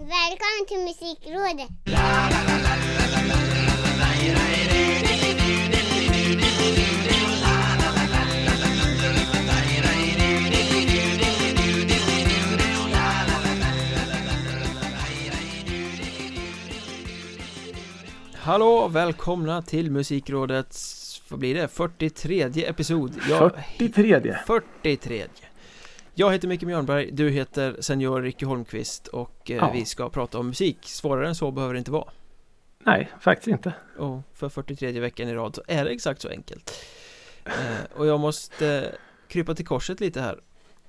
Välkommen till Musikrådet! Hallå, välkomna till Musikrådets, vad blir det, 43 episod? 43 43 Jag heter Micke Mjörnberg, du heter Senior Ricky Holmqvist och eh, Ja. vi ska prata om musik Svårare än så behöver det inte vara Nej, faktiskt inte. Och för 43 veckan i rad så är det exakt så enkelt eh, Och jag måste krypa till korset lite här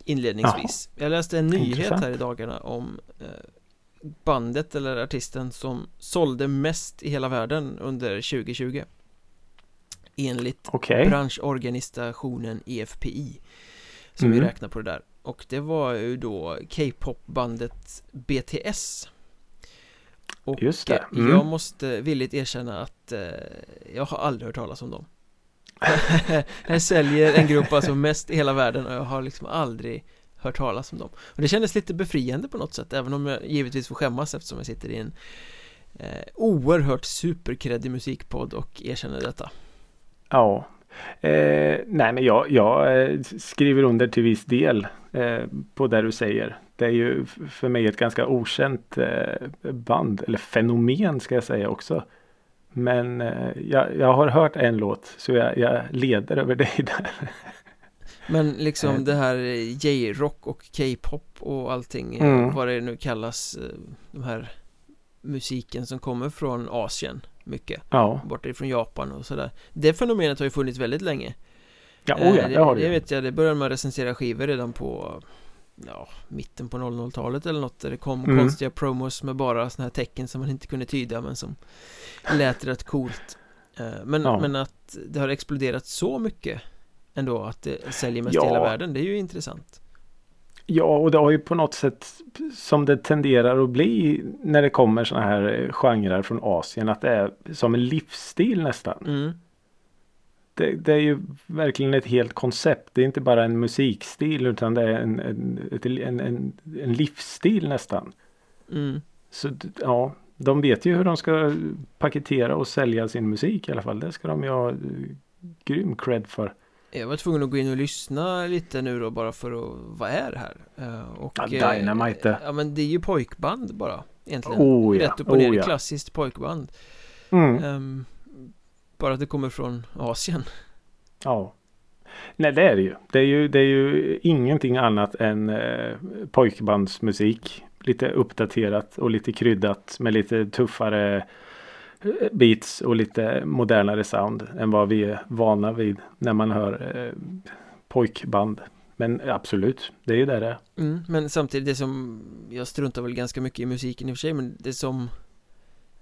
Inledningsvis Jag läste en nyhet Intressant. här i dagarna om eh, bandet eller artisten som sålde mest i hela världen under 2020 Enligt Okej. branschorganisationen EFPI Som vi Mm. räknar på det där Och det var ju då K-pop-bandet BTS Och Just det. Mm. jag måste villigt erkänna att eh, jag har aldrig hört talas om dem Jag säljer en grupp alltså mest i hela världen och jag har liksom aldrig hört talas om dem Och det kändes lite befriande på något sätt även om jag givetvis får skämmas eftersom jag sitter i en eh, oerhört superkreddig musikpodd och erkänner detta Ja. Eh, nej, men jag, jag eh, skriver under till viss del eh, på det du säger. Det är ju för mig ett ganska okänt eh, band, eller fenomen ska jag säga också. Men eh, jag, jag har hört en låt så jag, jag leder över dig där. Men liksom Eh. det här J-rock och K-pop och allting Mm. Vad det nu kallas De här Musiken som kommer från Asien Mycket Ja, Borta ifrån Japan och sådär Det fenomenet har ju funnits väldigt länge ja, Eh, oh ja det har du Det ju. vet jag, det började man recensera skivor redan på Ja, mitten på 00-talet eller något där det kom Mm. konstiga promos med bara såna här tecken som man inte kunde tyda men som lät rätt coolt Eh, Men, Ja. men att det har exploderat så mycket ändå att det säljer mest i Ja. hela världen, det är ju intressant Ja, och det har ju på något sätt som det tenderar att bli när det kommer sådana här eh, genrer från Asien att det är som en livsstil nästan. mm. Det, det är ju verkligen ett helt koncept. Det är inte bara en musikstil utan det är en, en, en, en, en livsstil nästan. Mm. Så ja, de vet ju hur de ska paketera och sälja sin musik i alla fall. Det ska de ju ha eh, grym cred för. Jag var tvungen att gå in och lyssna lite nu då bara för att, vad är det här? Eh, Och, Ja, Dynamite. eh, Ja men det är ju pojkband bara egentligen Oh ja, Rätt upp och ner, oh ja. klassiskt pojkband Mm, Ehm, Bara att det kommer från Asien ja. Nej det är det ju. Det är ju, det är ju ingenting annat än eh, pojkbandsmusik. Lite uppdaterat och lite kryddat med lite tuffare beats och lite modernare sound än vad vi är vana vid när man hör eh, pojkband. Men absolut, det är ju det det är. mm, Men samtidigt det som Jag struntar väl ganska mycket i musiken i och för sig men det som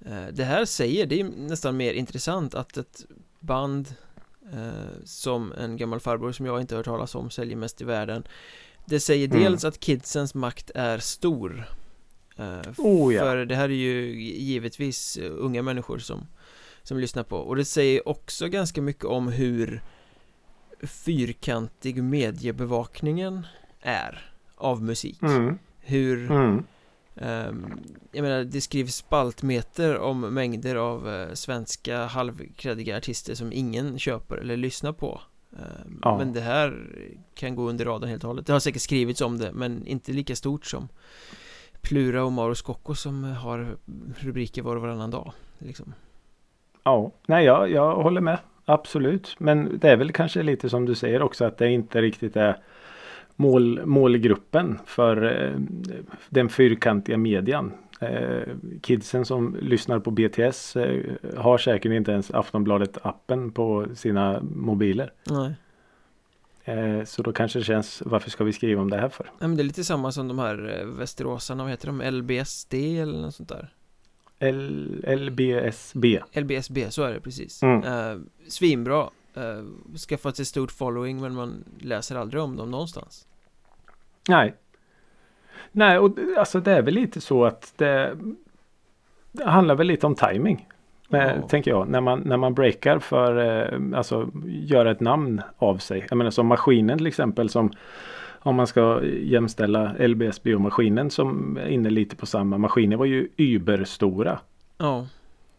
eh, Det här säger det är nästan mer intressant att ett band eh, Som en gammal farbror som jag inte hört talas om säljer mest i världen Det säger Mm. dels att kidsens makt är stor Oh ja. För det här är ju givetvis eh, unga människor som Som lyssnar på och det säger också ganska mycket om hur Fyrkantig mediebevakningen är Av musik Mm, Hur mm. ehm, Jag menar det skrivs spaltmeter om mängder av eh, svenska halvkreddiga artister som ingen köper eller lyssnar på Ehm, Ja. Men det här kan gå under radarn helt och hållet Det har säkert skrivits om det men inte lika stort som Plura och Mauro Scocco som har rubriker var och varannan dag liksom. Ja, nej jag, jag håller med. Absolut. Men det är väl kanske lite som du säger också att det inte riktigt är mål, målgruppen för eh, den fyrkantiga median. Eh, kidsen som lyssnar på BTS eh, har säkert inte ens Aftonbladet appen på sina mobiler. Nej så då kanske det känns varför ska vi skriva om det här för? Nej, men det är lite samma som de här eh, västeråsarna, vad heter de? LBSD eller något sånt där L, LBSB. LBSB, så är det precis Mm. eh, Svinbra eh, Skaffat sig stort following men man läser aldrig om dem någonstans Nej. Nej, och alltså det är väl lite så att det, det handlar väl lite om timing. Men, Ja. Tänker jag. När man, när man breakar för eh, alltså göra ett namn av sig. Jag menar som maskinen till exempel som Om man ska jämställa LBSB och maskinen som är inne lite på samma. Maskiner var ju überstora. Ja,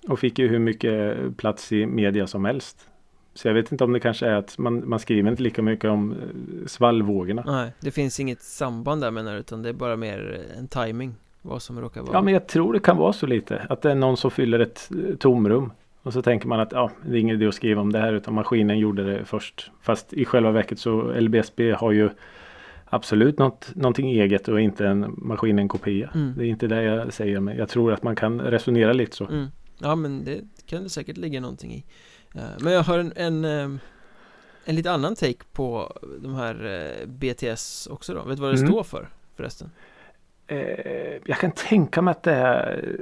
Och fick ju hur mycket plats i media som helst. Så jag vet inte om det kanske är att man, man skriver inte lika mycket om eh, svallvågorna. nej, det finns inget samband där menar du, utan det är bara mer en timing vad som råkar vara. Ja men jag tror det kan vara så lite. Att det är någon som fyller ett eh, tomrum. Och så tänker man att ja, det är ingen idé att skriva om det här utan maskinen gjorde det först. Fast i själva verket så LBSB har ju absolut något, någonting eget och inte en maskinen kopia. Mm. Det är inte det jag säger men jag tror att man kan resonera lite så. Mm. Ja men det kan det säkert ligga någonting i Eh, Men jag har en, en, eh, en lite annan take på de här BTS också då Vet du vad det Mm. står för förresten? Eh, jag kan tänka mig att det är...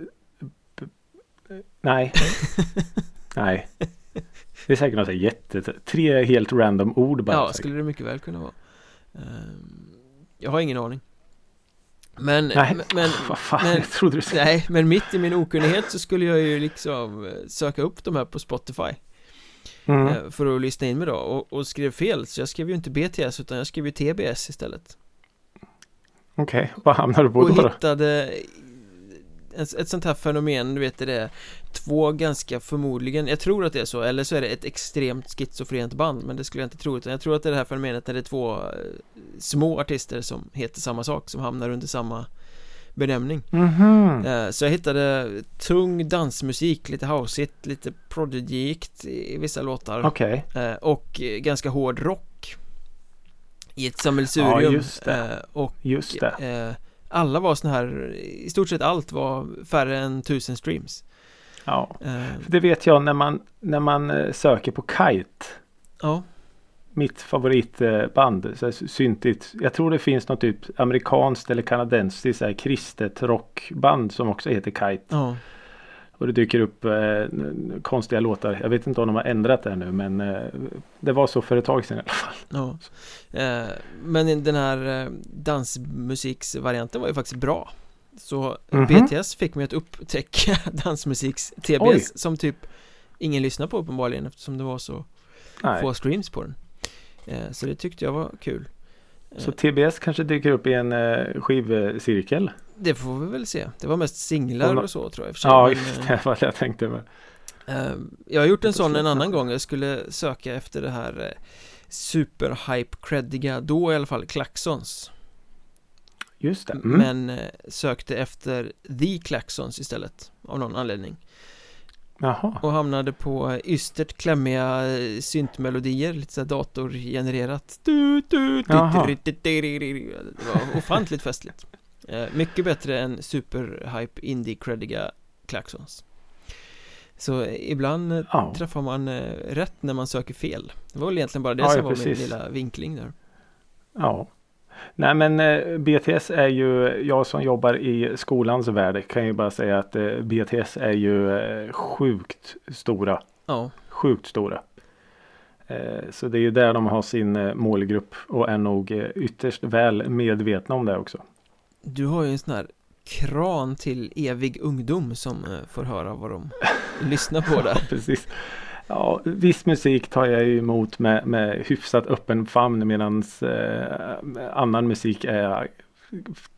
b- Nej. Nej. Det är säkert något jätte... Tre helt random ord bara. ja, säkert. skulle det mycket väl kunna vara Ehm, Jag har ingen aning Men, Nej, men, men vad fan, men- jag trodde du skulle... Nej, men mitt i min okunnighet så skulle jag ju liksom eh, söka upp de här på Spotify Mm. eh, För att lyssna in mig då och, och skrev fel Så jag skrev ju inte BTS utan jag skrev ju TBS istället Okej, vad hamnar du på Och då? då? hittade ett, ett sånt här fenomen, du vet det är Två ganska förmodligen, jag tror att det är så Eller så är det ett extremt schizofrent band Men det skulle jag inte tro utan jag tror att det är det här fenomenet när det är två eh, små artister som heter samma sak Som hamnar under samma benämning Mhm. Eh, Så jag hittade tung dansmusik, lite houseigt, lite prodigikt i vissa låtar Okej, Eh, Och ganska hård rock I ett Ja, sammelsurium just det. Eh, Och just det. eh, alla var såna här, i stort sett allt var färre än tusen streams Ja. Eh, För Det vet jag när man, när man söker på Kite. Ja, Mitt favoritband, så syntigt. Jag tror det finns något typ amerikanskt eller kanadensiskt så kristet rockband som också heter Kite. ja, Och det dyker upp eh, konstiga låtar. Jag vet inte om de har ändrat det nu men eh, det var så för ett tag sedan i alla fall. ja Eh, Men den här eh, dansmusiksvarianten var ju faktiskt bra Så Mhm. BTS fick mig att upptäcka dansmusiks-TBS som typ ingen lyssnar på uppenbarligen eftersom det var så Nej. få streams på den Eh, Så det tyckte jag var kul Så TBS kanske dyker upp i en eh, skivcirkel. Det får vi väl se Det var mest singlar och så tror jag för Ja, just det var det jag tänkte. på. Eh, Jag har gjort en sån en annan gång Jag skulle söka efter det här eh, Superhype creddiga Då i alla fall Klaxons Just det. Mm. Men eh, sökte efter The Klaxons istället Av någon anledning Jaha. Och hamnade på ystert klämmiga syntmelodier Lite såhär datorgenererat du, du, du. Det var ofantligt festligt Eh, Mycket bättre än superhype indie creddiga Klaxons Så ibland eh, Ja. träffar man eh, rätt när man söker fel Det var väl egentligen bara det Ja, som ja, var min lilla vinkling där Ja. Nej men BTS är ju, jag som jobbar i skolans värld kan ju bara säga att BTS är ju sjukt stora. Ja, Sjukt stora. Så det är ju där de har sin målgrupp och är nog ytterst väl medvetna om det också. Du har ju en sån här kran till evig ungdom som eh, får höra vad de lyssnar på där Precis. Ja, viss musik tar jag ju emot med, med hyfsat öppen famn medan eh, annan musik är jag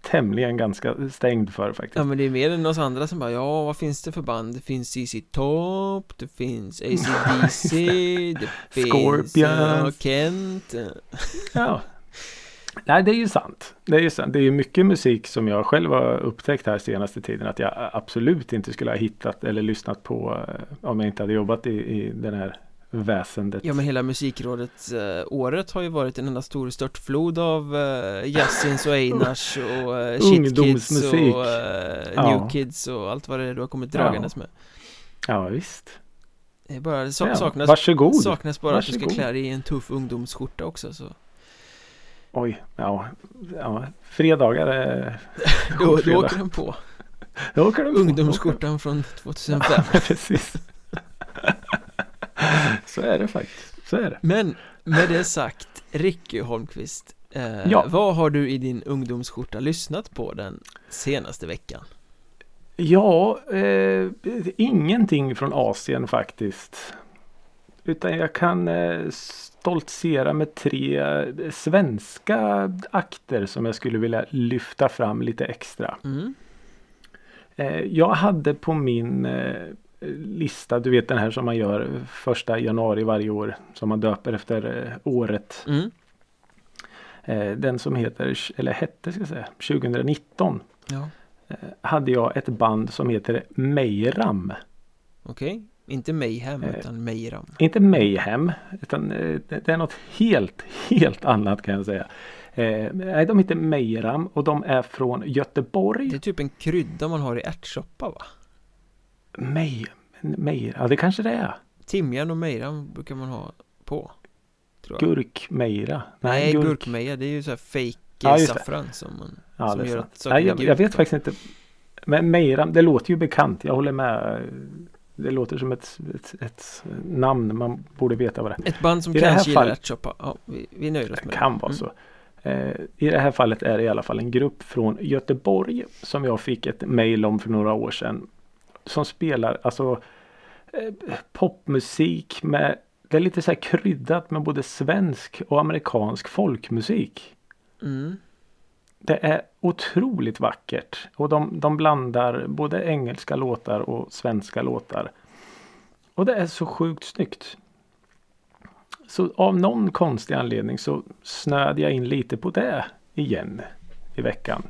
tämligen ganska stängd för faktiskt. Ja men det är mer än oss andra som bara Ja vad finns det för band? Det finns ZZ Top Det finns AC/DC Det finns Scorpions. ja, Kent eh, Ja. Nej, det är ju sant. Det är ju sant. Det är mycket musik som jag själv har upptäckt här senaste tiden att jag absolut inte skulle ha hittat eller lyssnat på eh, om jag inte hade jobbat i, i den här väsendet. Ja men hela musikrådet eh, året har ju varit en enda stor störtflod av eh, Jazzins och Einars och eh, Shit Kids Ungdomsmusik. och eh, Ja. New Kids och allt vad det är du har kommit dragandes med Ja, visst. Det är bara, Ja, saknas, varsågod. saknas bara att du ska Varsågod. klä dig i en tuff ungdomsskjorta också så Oj, ja. ja. Fredagar är... Då, då fredag. åker den på Då åker de på. Ungdomsskjortan från 2005 Ja, precis. Så är det faktiskt. Så är det. Men med det sagt, Ricky Holmqvist eh, Ja. Vad har du i din ungdomsskjorta lyssnat på den senaste veckan? Ja, eh, ingenting från Asien faktiskt. Utan jag kan eh, stoltsera med tre eh, svenska akter som jag skulle vilja lyfta fram lite extra. Mm. Eh, jag hade på min lista, du vet den här som man gör första januari varje år. Som man döper efter året. Mm. Den som heter, eller hette ska jag säga, 2019. Ja, Hade jag ett band som heter Meiram. okej. Inte Mayhem Eh. utan Meiram. Inte Mayhem. Utan eh, det är något helt, helt annat kan jag säga. Eh, nej, de heter Meiram och de är från Göteborg. Det är typ en krydda man har i ärtsoppa va? Mej, Mej, ja det kanske det är. Timjan och mejram brukar man ha på. Jag. Gurkmeira. Nej, gurkmeja det är ju så här fake Ja, saffran som man Ja, som gör att saker Nej, jag, jag vet faktiskt inte. Men Meiram, det låter ju bekant. Jag håller med. Det låter som ett, ett, ett namn man borde veta vad det är. Ett band som I det kanske gillar fallet- ärtsoppa. Ja, vi, vi nöjer oss Det med kan vara Mm. så. Eh, I det här fallet är det i alla fall en grupp från Göteborg som jag fick ett mail om för några år sedan. Som spelar alltså eh, popmusik med det är lite så här kryddat med både svensk och amerikansk folkmusik. Mm. Det är otroligt vackert och de, de blandar både engelska låtar och svenska låtar. Och det är så sjukt snyggt. Så av någon konstig anledning så snöade jag in lite på det igen i veckan.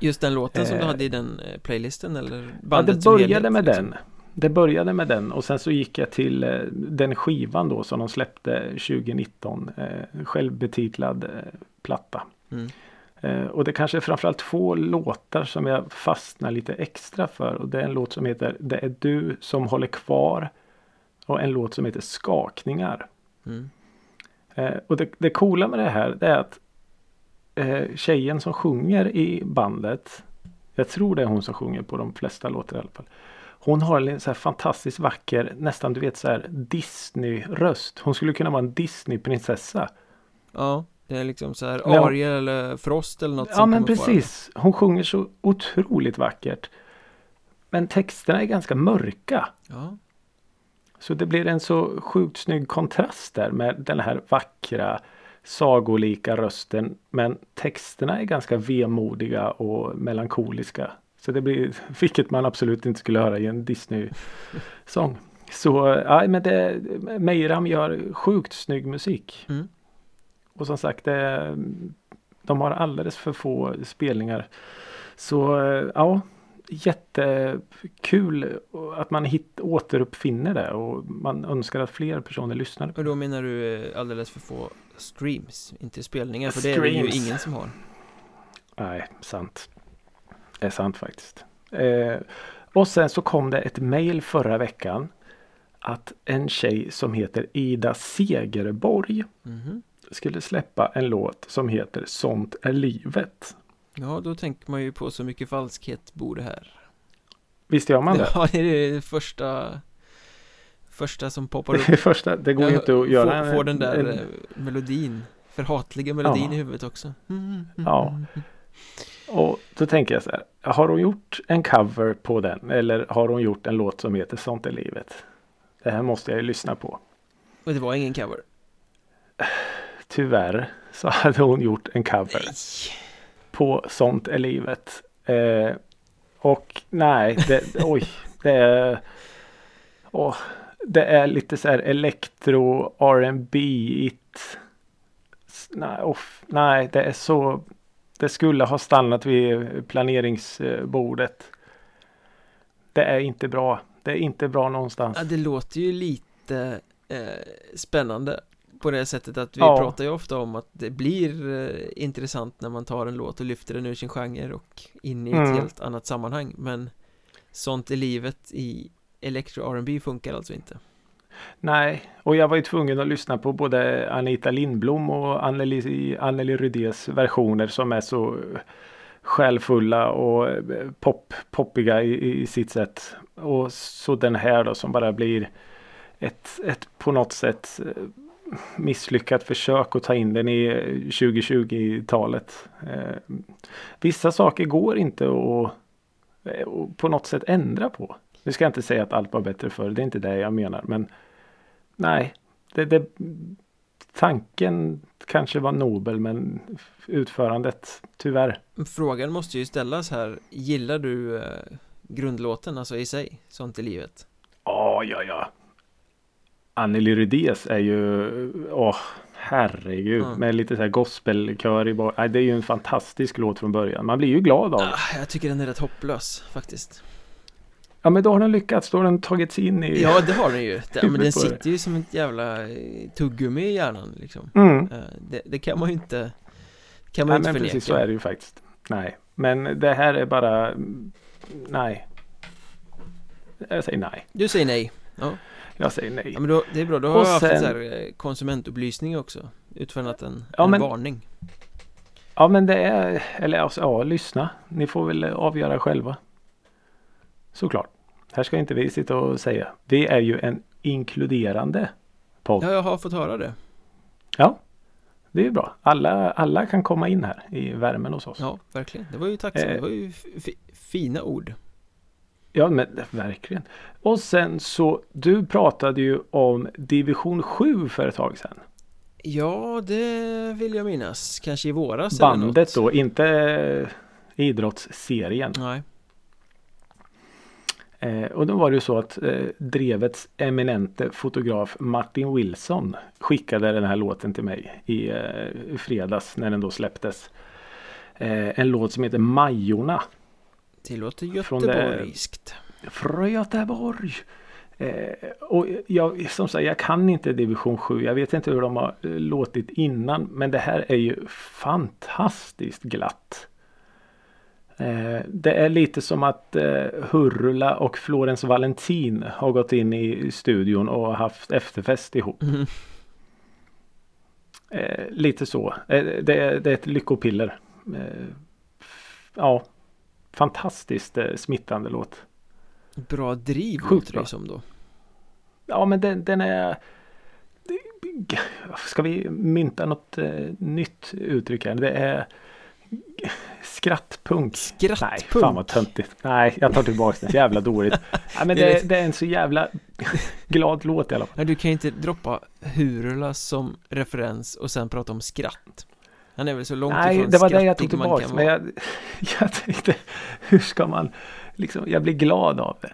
Just den låten som du Eh, hade i den eh, playlisten eller Ja, bandet det som började helhet, med liksom? den. Det började med den och sen så gick jag till eh, den skivan då som de släppte 2019. Eh, självbetitlad platta. Mm. Eh, och det kanske är framförallt två låtar som jag fastnar lite extra för. Och det är en låt som heter Det är du som håller kvar. Och en låt som heter Skakningar. Mm. Eh, och det, det coola med det här det är att eh, tjejen som sjunger i bandet. Jag tror det är hon som sjunger på de flesta låtar i alla fall. Hon har en så här fantastiskt vacker, nästan du vet så här Disney-röst. Hon skulle kunna vara en Disney-prinsessa. Ja, det är liksom så här Ja. Ariel eller Frost eller något Ja men precis. Hon sjunger så otroligt vackert. Men texterna är ganska mörka. Ja, Så det blir en så sjukt snygg kontrast där med den här vackra sagolika rösten. Men texterna är ganska vemodiga och melankoliska. Så det blir, vilket man absolut inte skulle höra i en Disney-sång. Så ja, men det, Meiram gör sjukt snygg musik. Mm. Och som sagt, det, de har alldeles för få spelningar. Så eh, ja, jättekul att man hit, återuppfinner det och man önskar att fler personer lyssnar. och då menar du eh, alldeles för få streams, inte spelningar, för det är det ju Streams. ingen som har. Nej, sant. Det är sant faktiskt. Eh, och sen så kom det ett mail förra veckan. Att en tjej som heter Ida Segerborg Mhm. Skulle släppa en låt som heter Sånt är livet. Ja, då tänker man ju på så mycket falskhet bor det här. Visst gör man det? Ja, det är det första Första som poppar upp Det, första, det går ju inte att göra Få, en- få den där en- eh, melodin Förhatliga melodin Ja. i huvudet också Mm, Ja. Och då tänker jag så här. Har hon gjort en cover på den? Eller har hon gjort en låt som heter Sånt är livet? Det här måste jag ju lyssna på. Och det var ingen cover Tyvärr så hade hon gjort en cover Nej på Sånt är livet. Eh, och nej, det, oj, det är, åh, det är lite så här elektro R&B it. Nej, off, nej, det är så. Det skulle ha stannat vid planeringsbordet. Det är inte bra. Det är inte bra någonstans. ja, Det låter ju lite eh, spännande På det sättet att vi Ja. pratar ju ofta om att det blir eh, intressant när man tar en låt och lyfter den ur sin genre och in i ett Mm. helt annat sammanhang Men sånt i livet i Electro R&B funkar alltså inte Nej, och jag var ju tvungen att lyssna på både Anita Lindblom och Anneli, Anneli Rydés versioner som är så själfulla och eh, pop, poppiga i, i sitt sätt. Och så den här då som bara blir ett, ett på något sätt eh, misslyckat försök att ta in den i eh, 2020-talet. Eh, vissa saker går inte att att på något sätt ändra på. Nu ska jag inte säga att allt var bättre förr, det är inte det jag menar. Men nej, det, det, tanken kanske var nobel men utförandet tyvärr. Frågan måste ju ställas här Gillar du eh, grundlåten, alltså i sig, Sånt i livet? Ja, ja, ja. Anneli Rydés är ju, åh, herregud, Mm. med lite så här gospelkör i. Nej, Det är ju en fantastisk låt från början. Man blir ju glad av det. Ah, jag tycker den är rätt hopplös faktiskt Ja, men då har den lyckats. Då har den tagit sig in i... Ja, det har den ju det, Men den sitter ju som ett jävla eh, tuggummi i hjärnan liksom Mm. Eh, det, det kan man ju inte Kan man Nej, inte men förneka precis så är det ju faktiskt. Nej, men det här är bara, nej. Jag säger nej. Du säger nej Jag säger nej. Ja men då, det är bra, då har Och jag haft så här eh, konsumentupplysning också Utfärdat en, Ja, en men- varning Ja, men det är, eller alltså, ja, lyssna. Ni får väl avgöra själva. Såklart. Här ska inte vi sitta och säga. Vi är ju en inkluderande podd. Ja, jag har fått höra det Ja, det är ju bra. Alla, alla kan komma in här i värmen hos oss. Ja, verkligen Det var ju tacksamt, Eh. det var ju fina ord Ja, men verkligen. Och sen så, du pratade ju om division 7 för ett tag sedan. Ja, det vill jag minnas Kanske i våras Bandet då, inte eh, idrottsserien. Nej Eh, och då var det ju så att eh, Drevets eminente fotograf Martin Wilson skickade den här låten till mig i eh, fredags när den då släpptes. En låt som heter Majorna Det låter göteborgskt från Göteborg. Eh, och jag, som sagt, jag kan inte division 7. Jag vet inte hur de har eh, låtit innan. Men det här är ju fantastiskt glatt. Eh, det är lite som att eh, Hurula och Florence Valentin har gått in i studion och haft efterfest ihop. Mhm. Eh, lite så. Eh, det, är, det är ett lyckopiller. Eh, ja, fantastiskt eh, smittande låt. Bra driv Sjukt låter det bra. som då Ja men den, den är Ska vi mynta något eh, nytt uttryck här? Det är Skrattpunk. Nej, Skrattpunk fan vad töntigt. Nej, jag tar tillbaka det. Så jävla dåligt. Nej, men Det det är en så jävla glad låt i alla fall. Nej, du kan ju inte droppa Hurula som referens och sen prata om skratt Han är väl så långt Nej, ifrån det var det jag tillbaka. kan Men jag, jag tänkte, hur ska man liksom, jag blir glad av det.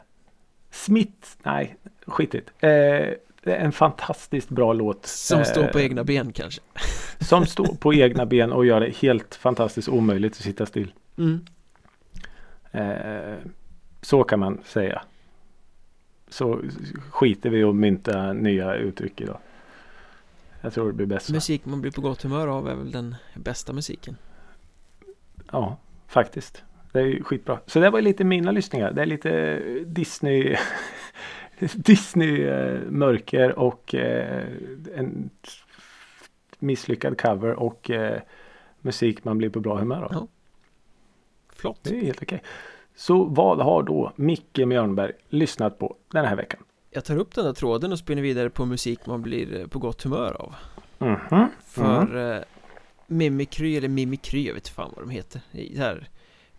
Smitt, nej, skitigt. Eh, en fantastiskt bra låt. Som står på Eh, egna ben kanske Som står på egna ben och gör det helt fantastiskt omöjligt att sitta still. mm. Eh, så kan man säga. Så skiter vi och mynta nya uttryck idag. Jag tror det blir bäst så. Musik man blir på gott humör av är väl den bästa musiken Ja, faktiskt. Det är ju skitbra. Så det var lite mina lyssningar. Det är lite Disney Disney eh, och eh, en misslyckad cover och eh, musik man blir på bra humör av. Ja. Flott Det är helt okej. Så vad har då Micke Mjörnberg lyssnat på den här veckan? Jag tar upp den där tråden och spinner vidare på musik man blir eh, på gott humör av Mhm. För eh, Mimikry eller Mimikry, jag vet inte fan vad de heter Det här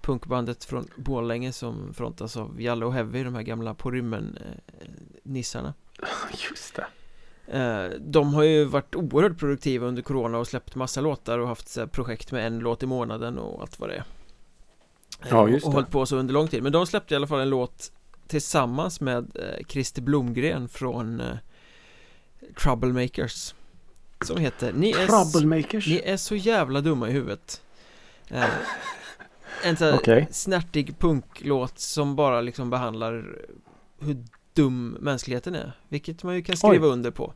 punkbandet från Borlänge som frontas av Jalle och Heavy, de här gamla på rymmen eh, nissarna Just det. Eh, De har ju varit oerhört produktiva under corona och släppt massa låtar och haft här, projekt med en låt i månaden och allt vad det är Ja, just Och, och det. hållit på så under lång tid Men de släppte i alla fall en låt tillsammans med eh, Christer Blomgren från eh, Troublemakers Som heter Ni är, Troublemakers. ni är så jävla dumma i huvudet eh, En sån här Okej. snärtig punklåt som bara liksom behandlar hur dum mänskligheten är Vilket man ju kan skriva under på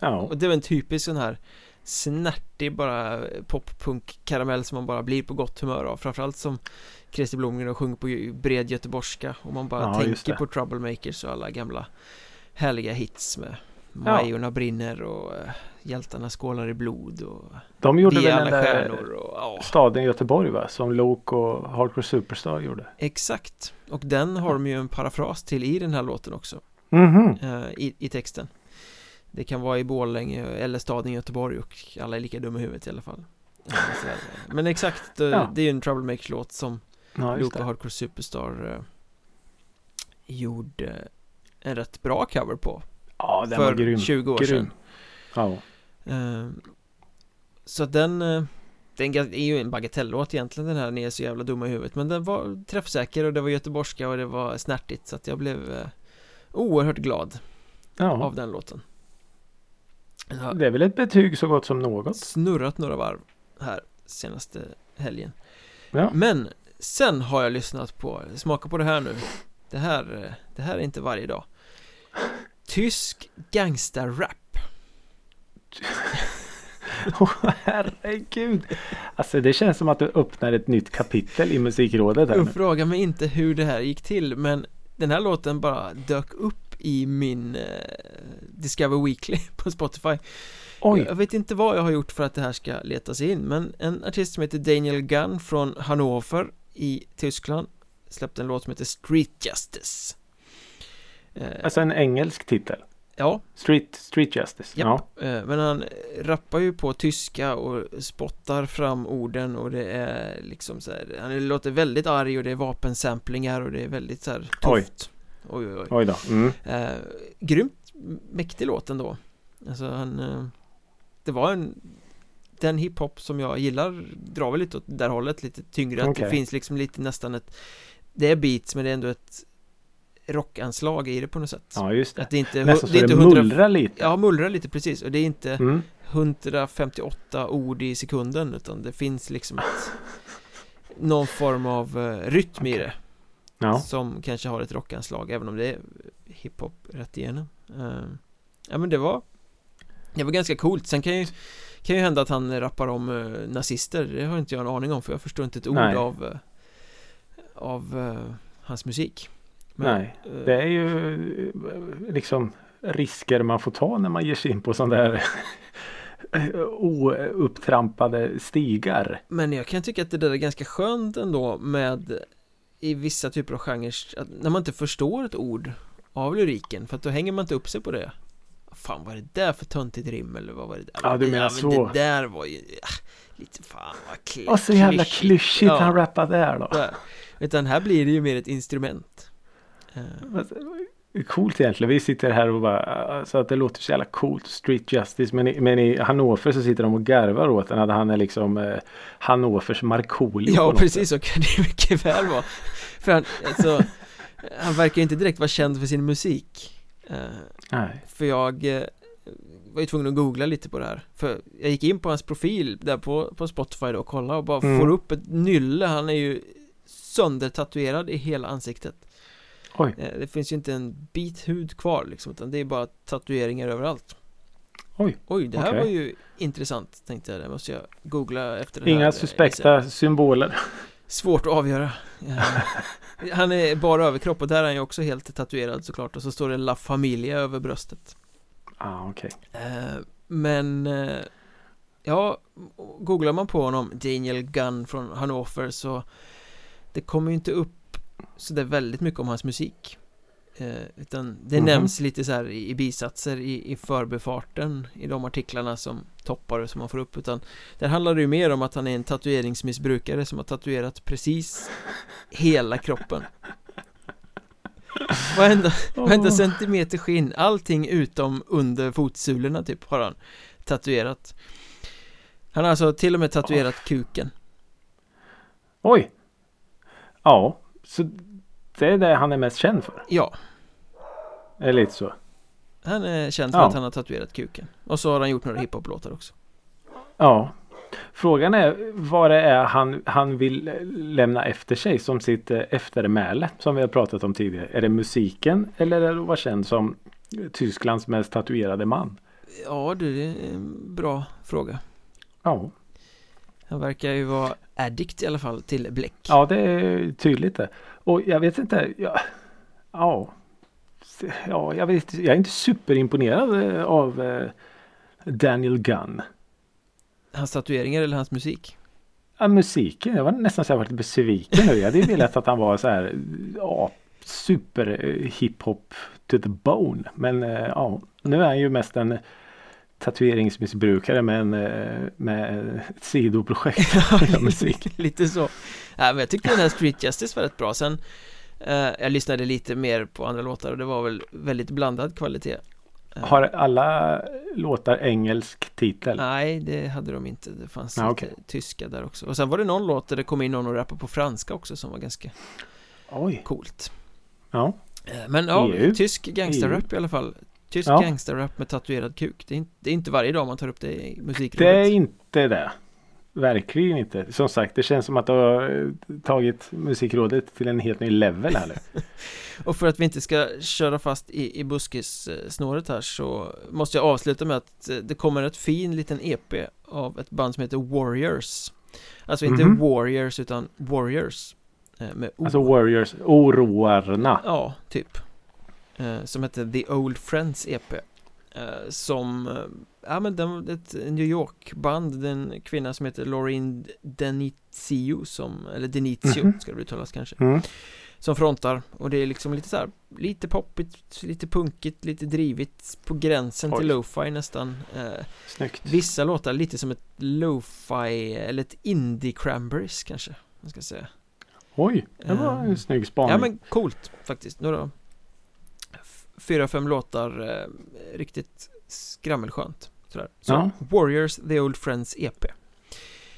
Ja. Och det är väl en typisk sån här snärtig bara poppunk-karamell som man bara blir på gott humör av Framförallt som Christer Blomgren och sjunger på bred göteborgska och man bara Ja, tänker på Troublemakers och alla gamla härliga hits med Ja. Majorna brinner och eh, Hjältarna skålar i blod och De gjorde väl den där och ja, staden Göteborg va? Som Luke och Hardcore Superstar gjorde. exakt Och den har de ju en parafras till i den här låten också Mhm. eh, i, i texten Det kan vara i Borlänge eller staden Göteborg och alla är lika dumma i huvudet i alla fall. Men exakt, Ja. det är ju en Troublemakers-låt som Ja, det. Hardcore Superstar eh, gjorde en rätt bra cover på Ja, den för var grym. 20 år grym. sedan Ja. Eh, Så den eh, Den är ju en bagatelllåt egentligen den här Ni är så jävla dumma i huvudet Men den var träffsäker och det var göteborgska och det var snärtigt Så att jag blev eh, Oerhört glad ja. av den låten Det är väl ett betyg så gott som något. snurrat några varv här senaste helgen Ja. Men sen har jag lyssnat på, smaka på det här nu. Det här, det här är inte varje dag. Tysk gangsterrap. Åh, herregud. Alltså det känns som att du öppnar ett nytt kapitel i musikrådet här nu. Fråga mig inte hur det här gick till men Den här låten bara dök upp i min eh, Discover Weekly på Spotify. Oj, Jag vet inte vad jag har gjort för att det här ska letas in men en artist som heter Daniel Gunn från Hannover i Tyskland släppte en låt som heter Street Justice eh, alltså en engelsk titel. Ja, Street, Street Justice. Japp. Ja. eh, men han rappar ju på tyska och spottar fram orden och det är liksom så här, han låter väldigt arg och det är vapensamplingar och det är väldigt så här tufft Oj, oj, oj. Oj då. Mm. Eh, grymt mäktig låt ändå Alltså han eh, Det var en Den hiphop som jag gillar drar väl lite åt det där hållet lite tyngre att det finns liksom lite nästan ett Det är beats men det är ändå ett Rockanslag i det på något sätt Ja, just det. Att det inte Nästan det så det inte 100 mullrar lite. Ja, mullrar lite precis och det är inte Mm. 158 ord i sekunden utan det finns liksom ett Någon form av eh, rytm i det Ja. som kanske har ett rockanslag även om det är hiphop rätt igenom Eh, Ja men det var Det var ganska coolt, sen kan ju Kan ju hända att han rappar om eh, nazister, det har inte jag en aning om för jag förstår inte ett ord Nej. av eh, Av eh, hans musik Men, Nej, det är ju liksom risker man får ta när man ger sig in på sådana där oupptrampade stigar. Men jag kan tycka att det där är ganska skönt ändå med I vissa typer av genrer När man inte förstår ett ord Av lyriken för att då hänger man inte upp sig på det Fan vad är det där för töntigt rim eller vad var det där? Ja, du men menar men så. Det där var ju ah, Lite fan vad kl- Och så jävla klyschigt Ja. han rappade där då. där. Utan här blir det ju mer ett instrument Eh, är Coolt egentligen. Vi sitter här och bara så att det låter så jävla coolt. Street Justice. Men i, men i Hannover så sitter de och garvar åt den. Att han är liksom eh, Hannovers Markoolio. Ja precis så kan det mycket väl vara För han, alltså Han verkar ju inte direkt vara känd för sin musik Eh, Nej. För jag eh, var ju tvungen att googla lite på det här För jag gick in på hans profil där på, på Spotify då och kollade och bara Mm. får upp ett nylle Han är ju söndertatuerad i hela ansiktet Oj. Eh, Det finns ju inte en bit hud kvar liksom Utan det är bara tatueringar överallt Oj. Oj, det här Okej. var ju intressant tänkte jag Det måste jag googla efter här Inga eh, suspekta symboler. Svårt att avgöra Eh, Han är bara överkropp och där är han ju också helt tatuerad såklart Och så står det La Familia över bröstet Ah, okej. Eh, Men eh, Ja, googlar man på honom Daniel Gunn från Hannover så Det kommer ju inte upp så det är väldigt mycket om hans musik Utan det Mhm. nämns lite så här i, bisatser i, i förbifarten I de artiklarna som toppar som man får upp Utan där handlar det ju mer om att han är en tatueringsmissbrukare som har tatuerat precis hela kroppen Varenda, varenda Åh. centimeter skinn, allting utom under fotsulorna typ har han tatuerat Han har alltså till och med tatuerat kuken Oj. Ja, så det är det han är mest känd för. Ja, Är lite så. han är känd för Ja. att han har tatuerat kuken Och så har han gjort några hiphop-låtar också Ja. Frågan är vad det är han, han vill lämna efter sig som sitt eh, eftermäle som vi har pratat om tidigare. Är det musiken eller är det att vara känd som Tysklands mest tatuerade man? Ja det är en bra fråga Ja, Han verkar ju vara addict i alla fall till bläck ja det är tydligt det. Och jag vet inte. Ja, ja, ja jag, vet, jag är inte superimponerad eh, av eh, Daniel Gunn. Hans tatueringar eller hans musik? Ja, musiken, jag var nästan så jag var lite besviken nu. Jag hade ju velat att han var så här ja, super eh, hiphop to the bone. Men ja, nu är han ju mest en tatueringsmissbrukare med, en, eh, med ett sidoprojekt. Musik. lite så ja, men jag tyckte den här Street Justice var rätt bra Sen eh, Jag lyssnade lite mer på andra låtar och det var väl väldigt blandad kvalitet Har alla låtar engelsk titel? Nej, det hade de inte. Det fanns Ah, lite tyska där också. Och sen var det någon låt där det kom in någon och rappade på franska också som var ganska Oj. coolt. Ja. Eh, Men ja, EU. tysk gangsterrap i alla fall. Tysk Ja. gangsterrap med tatuerad kuk. Det är, inte, det är inte varje dag man tar upp det i Det musikrådet. är inte det. Verkligen inte. Som sagt, det känns som att du har eh, tagit musikrådet till en helt ny level här nu. Och för att vi inte ska köra fast i, i buskissnåret här så måste jag avsluta med att eh, det kommer ett fin liten EP av ett band som heter Warriors. Alltså inte Mhm. Warriors utan Warriors. eh, Med O. Alltså Warriors, oroarna. Ja, typ. Eh, Som heter The Old Friends EP. Eh, Som, eh, ja men den, ett New York-band, den kvinna som heter Lauren Denizio som, eller Denizio Mhm. ska det uttalas kanske. Mm. Som frontar och det är liksom lite så här, lite poppigt, lite punkigt, lite drivigt på gränsen till Oj. lo-fi nästan. Eh, Snyggt. Vissa låtar lite som ett lo-fi, eller ett indie cranberries kanske, man ska säga. Oj, det var en snygg spaning. Ja men coolt faktiskt. Några fyra, fem låtar eh, riktigt skrammelskönt. Sådär. Så Ja. Warriors, The Old Friends EP.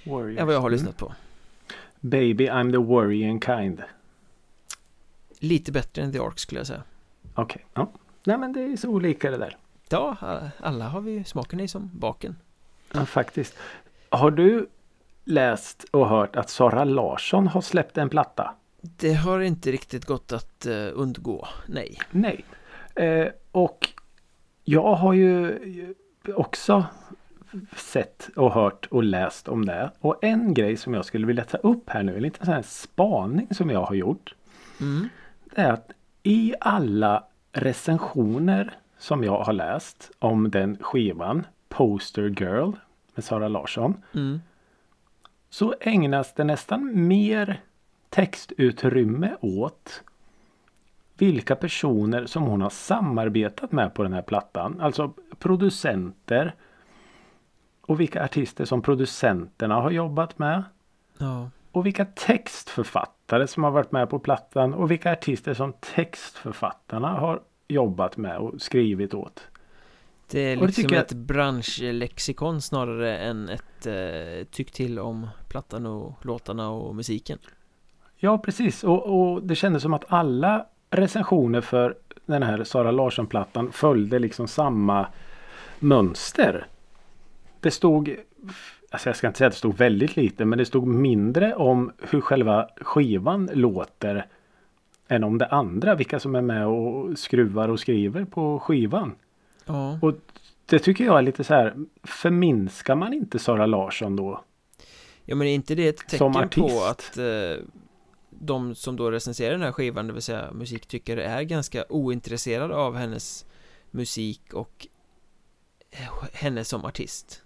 Warriors. är vad jag har Mm. lyssnat på. Baby I'm the worrying kind. Lite bättre än The Ark skulle jag säga. Okej, ja. Nej men det är så olika det där. Ja, alla har vi smaken i som baken. Ja, faktiskt. Har du läst och hört att Sara Larsson har släppt en platta? Det har inte riktigt gått att eh, undgå, nej. Nej. Eh, och jag har ju också sett och hört och läst om det. Och en grej som jag skulle vilja ta upp här nu, en liten sån här spaning som jag har gjort. Mm. Det är att i alla recensioner som jag har läst om den skivan Poster Girl med Sara Larsson. Mm. så ägnas det nästan mer textutrymme åt vilka personer som hon har samarbetat med på den här plattan. Alltså producenter och vilka artister som producenterna har jobbat med. Ja. Och vilka textförfattare som har varit med på plattan och vilka artister som textförfattarna har jobbat med och skrivit åt. Det är Och det liksom tycker jag- ett branschlexikon snarare än ett eh, tyck till om plattan och låtarna och musiken. Ja precis och, och det kändes som att alla recensioner för den här Sara Larsson-plattan följde liksom samma mönster. Det stod, alltså jag ska inte säga att det stod väldigt lite men det stod mindre om hur själva skivan låter än om det andra, vilka som är med och skruvar och skriver på skivan. Ja. Och det tycker jag är lite så här, förminskar man inte Sara Larsson då? Ja men är inte det ett tecken på att eh, de som då recenserar den här skivan, det vill säga musiktyckare, är ganska ointresserade av hennes musik och henne som artist?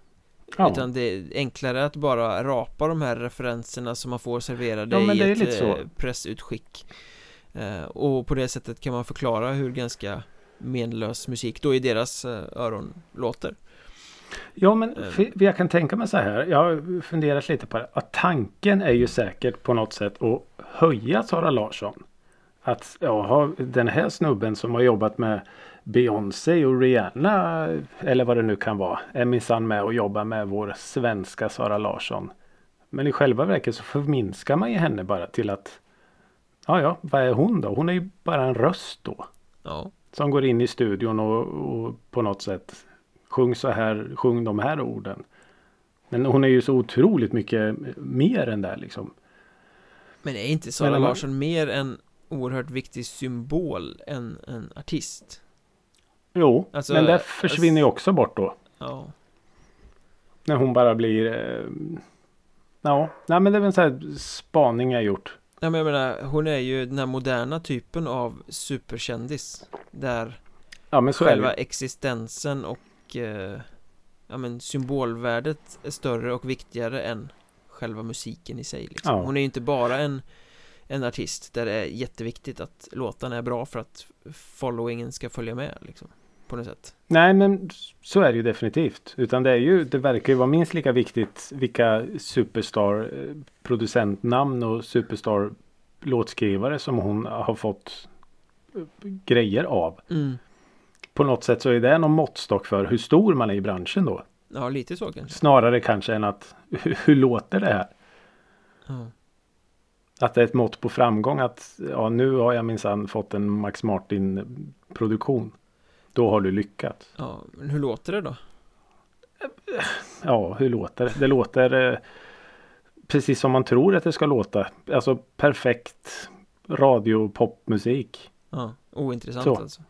Ja, Utan det är enklare att bara rapa de här referenserna som man får serverade Ja, i ett eh, pressutskick. Eh, Och på det sättet kan man förklara hur ganska menlös musik då i deras eh, öron låter Ja men Eh. jag kan tänka mig så här. Jag har funderat lite på det. Att tanken är ju säkert på något sätt att höja Sara Larsson. Att ja, den här snubben som har jobbat med Beyoncé och Rihanna eller vad det nu kan vara är minsann med och jobbar med vår svenska Sara Larsson. Men i själva verket så förminskar man ju henne bara till att Ja ja, vad är hon då? Hon är ju bara en röst då. Ja, Som går in i studion och, och på något sätt Sjung så här, sjung de här orden. Men hon är ju så otroligt mycket mer än det liksom. men är inte Sara Men Larsson mer en oerhört viktig symbol än en artist? Jo, Alltså, men det eh, försvinner ju också bort då. Ja, När hon bara blir eh, Ja, nej men det är väl en sån här spaning jag gjort. Ja, men jag menar, hon är ju den här moderna typen av superkändis Där Ja själva existensen och eh, Ja men symbolvärdet är större och viktigare än själva musiken i sig liksom. Ja. Hon är ju inte bara en En artist där det är jätteviktigt att låtarna är bra för att followingen ska följa med liksom På något sätt Nej men så är det ju definitivt. Utan det är ju, det verkar ju vara minst lika viktigt vilka superstar eh, producentnamn och superstar låtskrivare som hon har fått eh, grejer av. mm. På något sätt så är det någon måttstock för hur stor man är i branschen då. Ja, lite så kanske. Snarare kanske än att hur, låter det här? Ja. Att det är ett mått på framgång att ja, nu har jag minsann fått en Max Martin produktion. Då har du lyckats. ja, men hur låter det då? Ja, hur låter det? Det låter eh, precis som man tror att det ska låta. Alltså perfekt radiopopmusik. Ja, ointressant Så. alltså.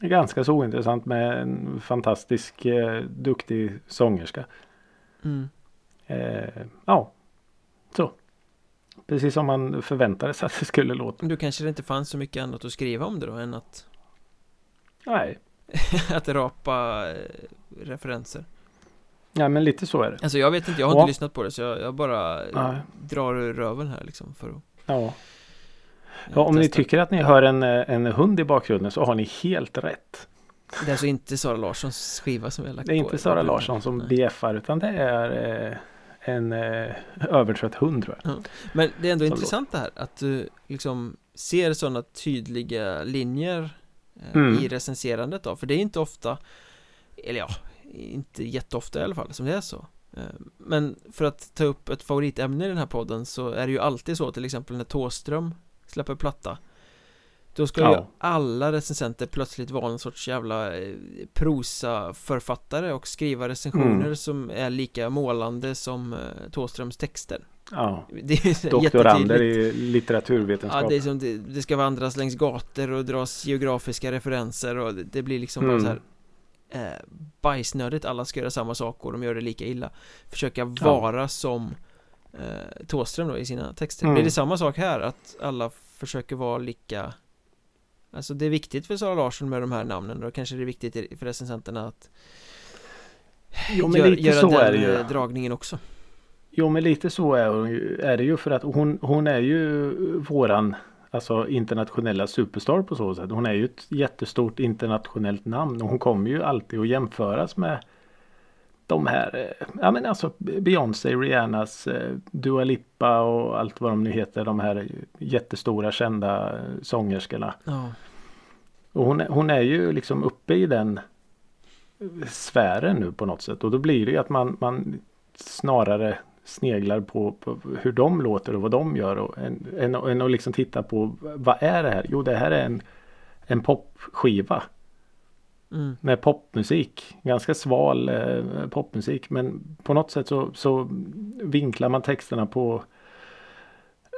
Ganska så ointressant med en fantastisk eh, duktig sångerska. Mm. Eh, ja, så. Precis som man förväntade sig att det skulle låta. Då kanske det inte fanns så mycket annat att skriva om det då än att, Nej, att rapa eh, referenser. ja, men lite så är det. Alltså jag vet inte, jag har Ja. inte lyssnat på det så jag, jag bara Nej. drar röven här liksom för att Ja. Ja, om ni testa. tycker att ni hör en, eh, en hund i bakgrunden så har ni helt rätt. Det är alltså inte Sara Larssons skiva som vi har lagt Det är på inte Sara. Larsson som Nej. BFar utan det är eh, en eh, övertrött hund tror jag. Men det är ändå Som intressant det här att du liksom ser sådana tydliga linjer eh, Mm. i recenserandet då, för det är inte ofta eller ja, inte jätteofta i alla fall som det är så Eh, Men för att ta upp ett favoritämne i den här podden så är det ju alltid så till exempel när Tåström släpper platta Då ska ju Ja. alla recensenter plötsligt vara en sorts jävla eh, prosaförfattare och skriva recensioner Mm. som är lika målande som eh, Tåströms texter Ja, Det ju doktorander i litteraturvetenskap. Ja, det är som det, det ska vandras längs gator och dras geografiska referenser och det, det blir liksom bara Mm. så här eh, bajsnödigt, alla ska göra samma sak och de gör det lika illa Försöka Ja. vara som eh, Thåström då i sina texter Mm. Blir det samma sak här? Att alla försöker vara lika Alltså det är viktigt för Sara Larsson med de här namnen och kanske det är viktigt för recensenterna att Jo men gör, lite göra så den är det ju. dragningen också Jo men lite så är, hon ju- är det ju för att hon, hon är ju våran alltså internationella superstar på så sätt. Hon är ju ett jättestort internationellt namn och hon kommer ju alltid att jämföras med de här, eh, ja men alltså Beyoncé, Rihannas, eh, Dua Lipa och allt vad de nu heter, de här jättestora kända eh, sångerskorna. Ja, Och hon, är- hon är ju liksom uppe i den sfären nu på något sätt och då blir det ju att man, man snarare sneglar på, på hur de låter och vad de gör och än, än, än att liksom titta på vad är det här? Jo det här är en, en popskiva mm. med popmusik. Ganska sval eh, popmusik men på något sätt så, så vinklar man texterna på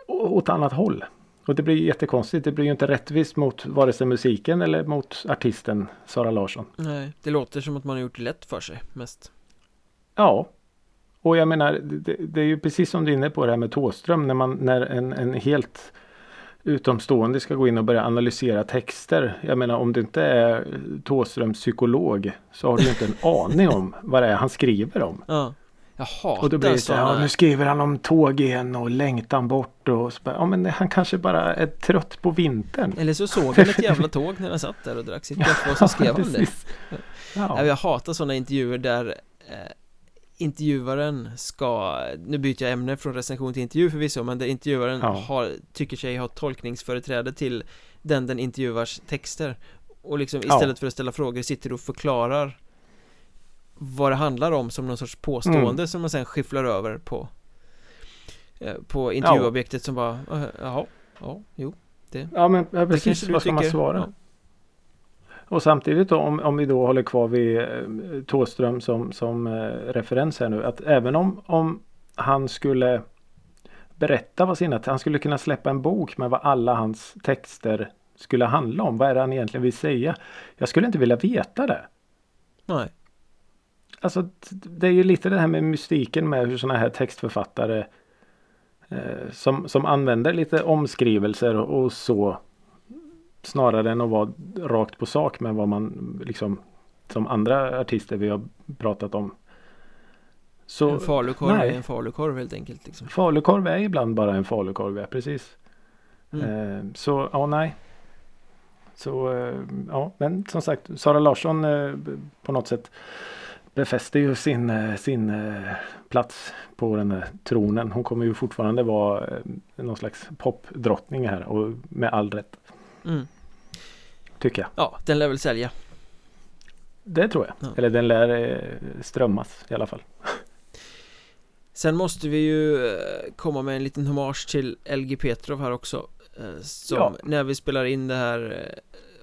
åt annat håll. Och det blir jättekonstigt. Det blir ju inte rättvist mot vare sig musiken eller mot artisten Sara Larsson. Nej, det låter som att man har gjort det lätt för sig mest Ja. Och jag menar det, det är ju precis som du är inne på det här med Tåström när man när en, en helt utomstående ska gå in och börja analysera texter. Jag menar om du inte är Tåströms psykolog så har du inte en aning om vad det är han skriver om. Ja Jag hatar Och då blir det så här, ja, nu skriver han om tåg igen och längtan bort och så bara, ja men han kanske bara är trött på vintern. Eller så såg han ett jävla tåg när han satt där och drack sitt kaffe och så skrev han det. Ja. Jag hatar sådana intervjuer där eh, intervjuaren ska, nu byter jag ämne från recension till intervju förvisso men där intervjuaren Ja. har, tycker sig ha tolkningsföreträde till den den intervjuars texter och liksom Ja. istället för att ställa frågor sitter och förklarar vad det handlar om som någon sorts påstående Mm. som man sen skifflar över på eh, på intervjuobjektet som bara, eh, jaha, ja, jo, ja men ja, det precis, du vad ska man svara? ja. Och samtidigt då om, om vi då håller kvar vid eh, Thåström som, som eh, referens här nu att även om, om han skulle berätta vad sina, han skulle kunna släppa en bok med vad alla hans texter skulle handla om. Vad är det han egentligen vill säga? Jag skulle inte vilja veta det. Nej, Alltså det är ju lite det här med mystiken med hur sådana här textförfattare eh, som, som använder lite omskrivelser och, och så snarare än att vara rakt på sak med vad man liksom som andra artister vi har pratat om. Så en falukorv nej. är en falukorv helt enkelt liksom. falukorv är ibland bara en falukorv, ja precis. Mm. Eh, så ja, nej. Så eh, ja, men som sagt Sara Larsson eh, på något sätt befäster ju sin, eh, sin eh, plats på den här tronen. Hon kommer ju fortfarande vara eh, någon slags popdrottning här och med all rätt Mm. tycker jag. Ja, den lär väl sälja Det tror jag. Ja. Eller den lär eh, strömmas i alla fall. Sen måste vi ju eh, komma med en liten hommage till LG Petrov här också eh, Som Ja. när vi spelar in det här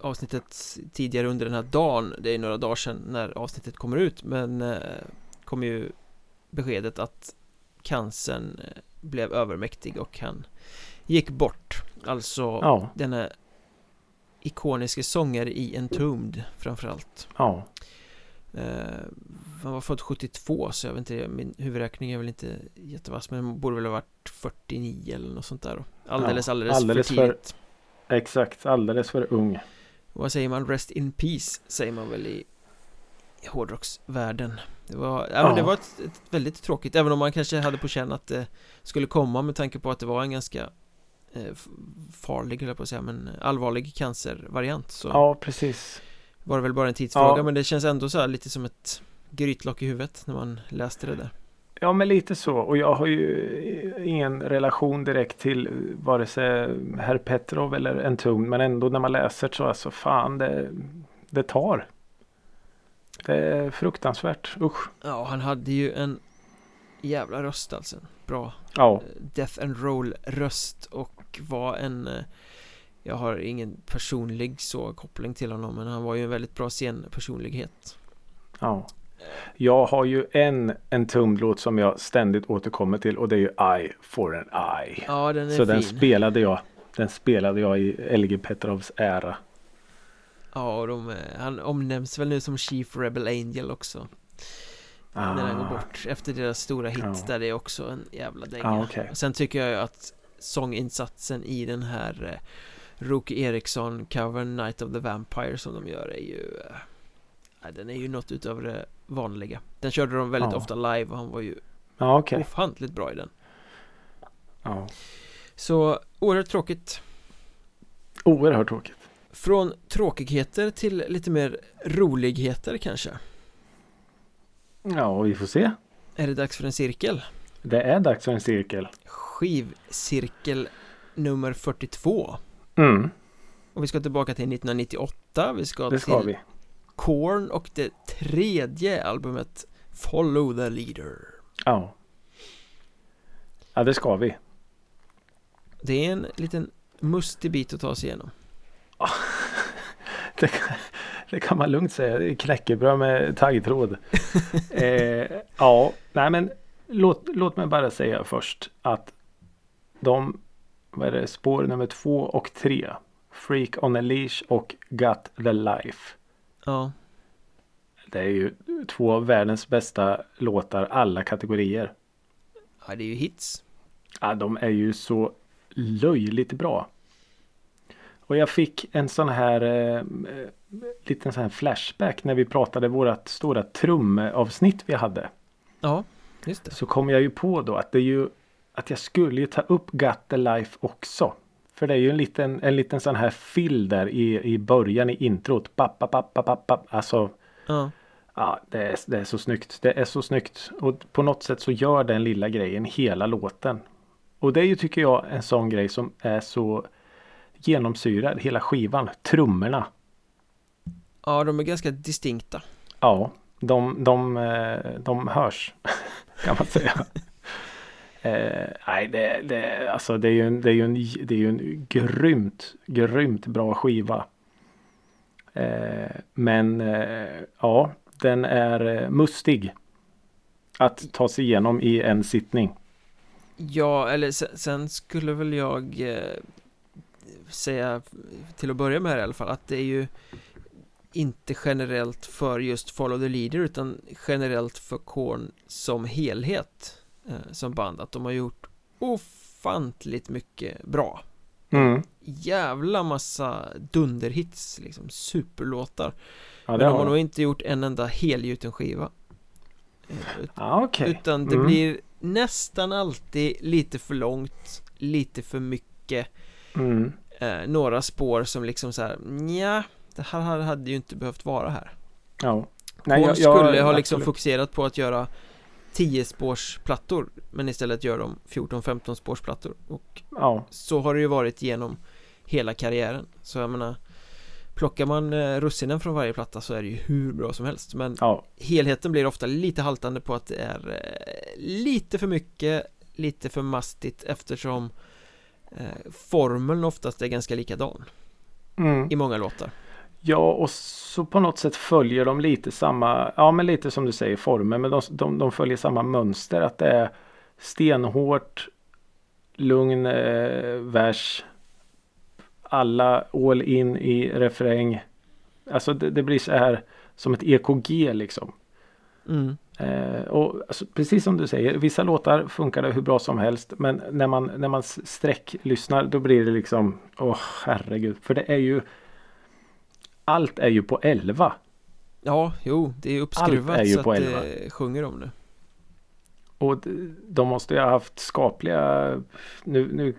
avsnittet tidigare under den här dagen Det är några dagar sedan när avsnittet kommer ut men kom ju beskedet att cancern blev övermäktig och han gick bort Alltså Ja, denna ikoniska sångare i Entombed framförallt ja. Eh, han var född 72 så jag vet inte, min huvudräkning är väl inte jättevass men borde väl ha varit 49 eller något sånt där då. Alldeles, Ja, alldeles, alldeles för för- tidigt Exakt, alldeles för ung. Och vad säger man? Rest in peace säger man väl i, i hårdrocksvärlden Det var, ja, men Ja. det var ett, ett väldigt tråkigt, även om man kanske hade på känn att det skulle komma med tanke på att det var en ganska eh, farlig, eller på att säga, men allvarlig cancervariant så Ja, precis. var det väl bara en tidsfråga Ja. men det känns ändå så här lite som ett grytlock i huvudet när man läste det där Ja, men lite så. Och jag har ju ingen relation direkt till vare sig herr Petrov eller Entombed. Men ändå när man läser så alltså fan det, det tar. Det är fruktansvärt. Usch. Ja, han hade ju en jävla röst alltså Bra Ja, Death and Roll röst och var en eh, Jag har ingen personlig så koppling till honom men han var ju en väldigt bra scenpersonlighet ja. Jag har ju en Entombed-låt som jag ständigt återkommer till och det är ju Eye for an Eye. Ja, den är Så den fin spelade jag. Den spelade jag i LG Petrovs ära. Ja, och de, eh, han omnämns väl nu som Chief Rebel Angel också När han går Ah, bort efter deras stora hit Ja. där det är också en jävla dänga Ja, okej. Sen tycker jag ju att sånginsatsen i den här eh, Roky Eriksson covern Night of the Vampire som de gör är ju ja, Den är ju något utöver det vanliga Den körde de väldigt Ja. ofta live och han var ju Ja, okej. ofantligt bra i den Ja. Så oerhört tråkigt Oerhört tråkigt. Från tråkigheter till lite mer roligheter kanske Ja, vi får se. Är det dags för en cirkel? Det är dags för en cirkel. Skivcirkel nummer 42 Mm, Och vi ska tillbaka till 1998 Vi ska det ska till vi. Korn och det tredje albumet Follow the Leader Ja. Ja, det ska vi. Det är en liten mustig bit att ta sig igenom Det kan, det kan man lugnt säga. Knäckebröd med taggtråd. eh, ja, nej men låt, låt mig bara säga först att de, vad är det, spår nummer två och tre. Freak on a leash och Got the life. Ja, Det är ju två av världens bästa låtar alla kategorier. ja det är ju hits Ja, de är ju så löjligt bra. Och jag fick en sån här eh, liten sån här flashback när vi pratade vårat stora trumavsnitt vi hade. Ja, Så kom jag ju på då att det är ju att jag skulle ju ta upp Got the Life också. För det är ju en liten, en liten sån här fill där i, i början i introt. Papp, papp, papp. Alltså Ja, Ja, det är, det är så snyggt. Det är så snyggt. Och på något sätt så gör den lilla grejen hela låten. Och det är ju tycker jag en sån grej som är så genomsyrad hela skivan. Trummorna. ja de är ganska distinkta Ja, de, de, eh, de hörs kan man säga. Eh, nej, det, det, alltså det är ju en, det är ju en, det är ju en grymt, grymt bra skiva. Eh, men eh, ja, den är eh, mustig. Att ta sig igenom i en sittning. Ja, eller sen, sen skulle väl jag eh, säga till att börja med här i alla fall att det är ju inte generellt för just Follow the Leader utan generellt för Korn som helhet eh, som band att de har gjort ofantligt mycket bra Mm. jävla massa dunderhits liksom superlåtar Ja, men det de har nog inte gjort en enda helgjuten skiva Eh, ut- Ja, okej. utan det Mm. blir nästan alltid lite för långt Lite för mycket Mm. eh, Några spår som liksom så här Nja Det här hade- ju inte behövt vara här Ja. Hon jag- jag- skulle ha liksom absolut. fokuserat på att göra 10 spårsplattor Men istället gör de 14-15 spårsplattor Och Ja. så har det ju varit genom hela karriären Så jag menar Plockar man eh, russinen från varje platta så är det ju hur bra som helst Men Ja, helheten blir ofta lite haltande på att det är eh, lite för mycket Lite för mastigt eftersom eh, Formeln oftast är ganska likadan mm. i många låtar ja och så på något sätt följer de lite samma, ja men lite som du säger former men de, de, de följer samma mönster att det är stenhårt, lugn eh, vers, alla all in i refräng. Alltså det, det blir så här som ett EKG liksom. mm. Eh, och alltså, precis som du säger, vissa låtar funkar det hur bra som helst. Men när man, när man sträcklyssnar då blir det liksom, åh herregud. För det är ju, allt är ju på 11. Ja, jo, det är uppskruvat är ju så på att elva. det sjunger om det Och de måste ju ha haft skapliga, nu, nu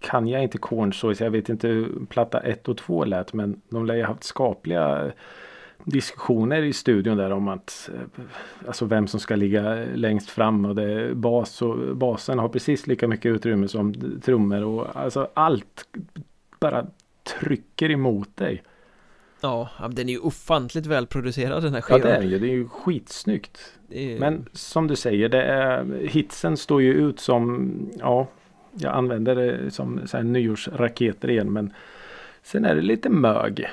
kan jag inte Korn så jag vet inte hur platta 1 och 2 lät. Men de lär ju ha haft skapliga diskussioner i studion där om att eh, alltså vem som ska ligga längst fram och det bas och basen har precis lika mycket utrymme som trummor och alltså allt bara trycker emot dig. Ja, ja, den är ju ofantligt välproducerad den här Ja skivan det är ju, det är ju skitsnyggt. Är- Men som du säger, det är, hitsen står ju ut som, ja, jag använder det som så här nyårsraketer igen men sen är det lite mög.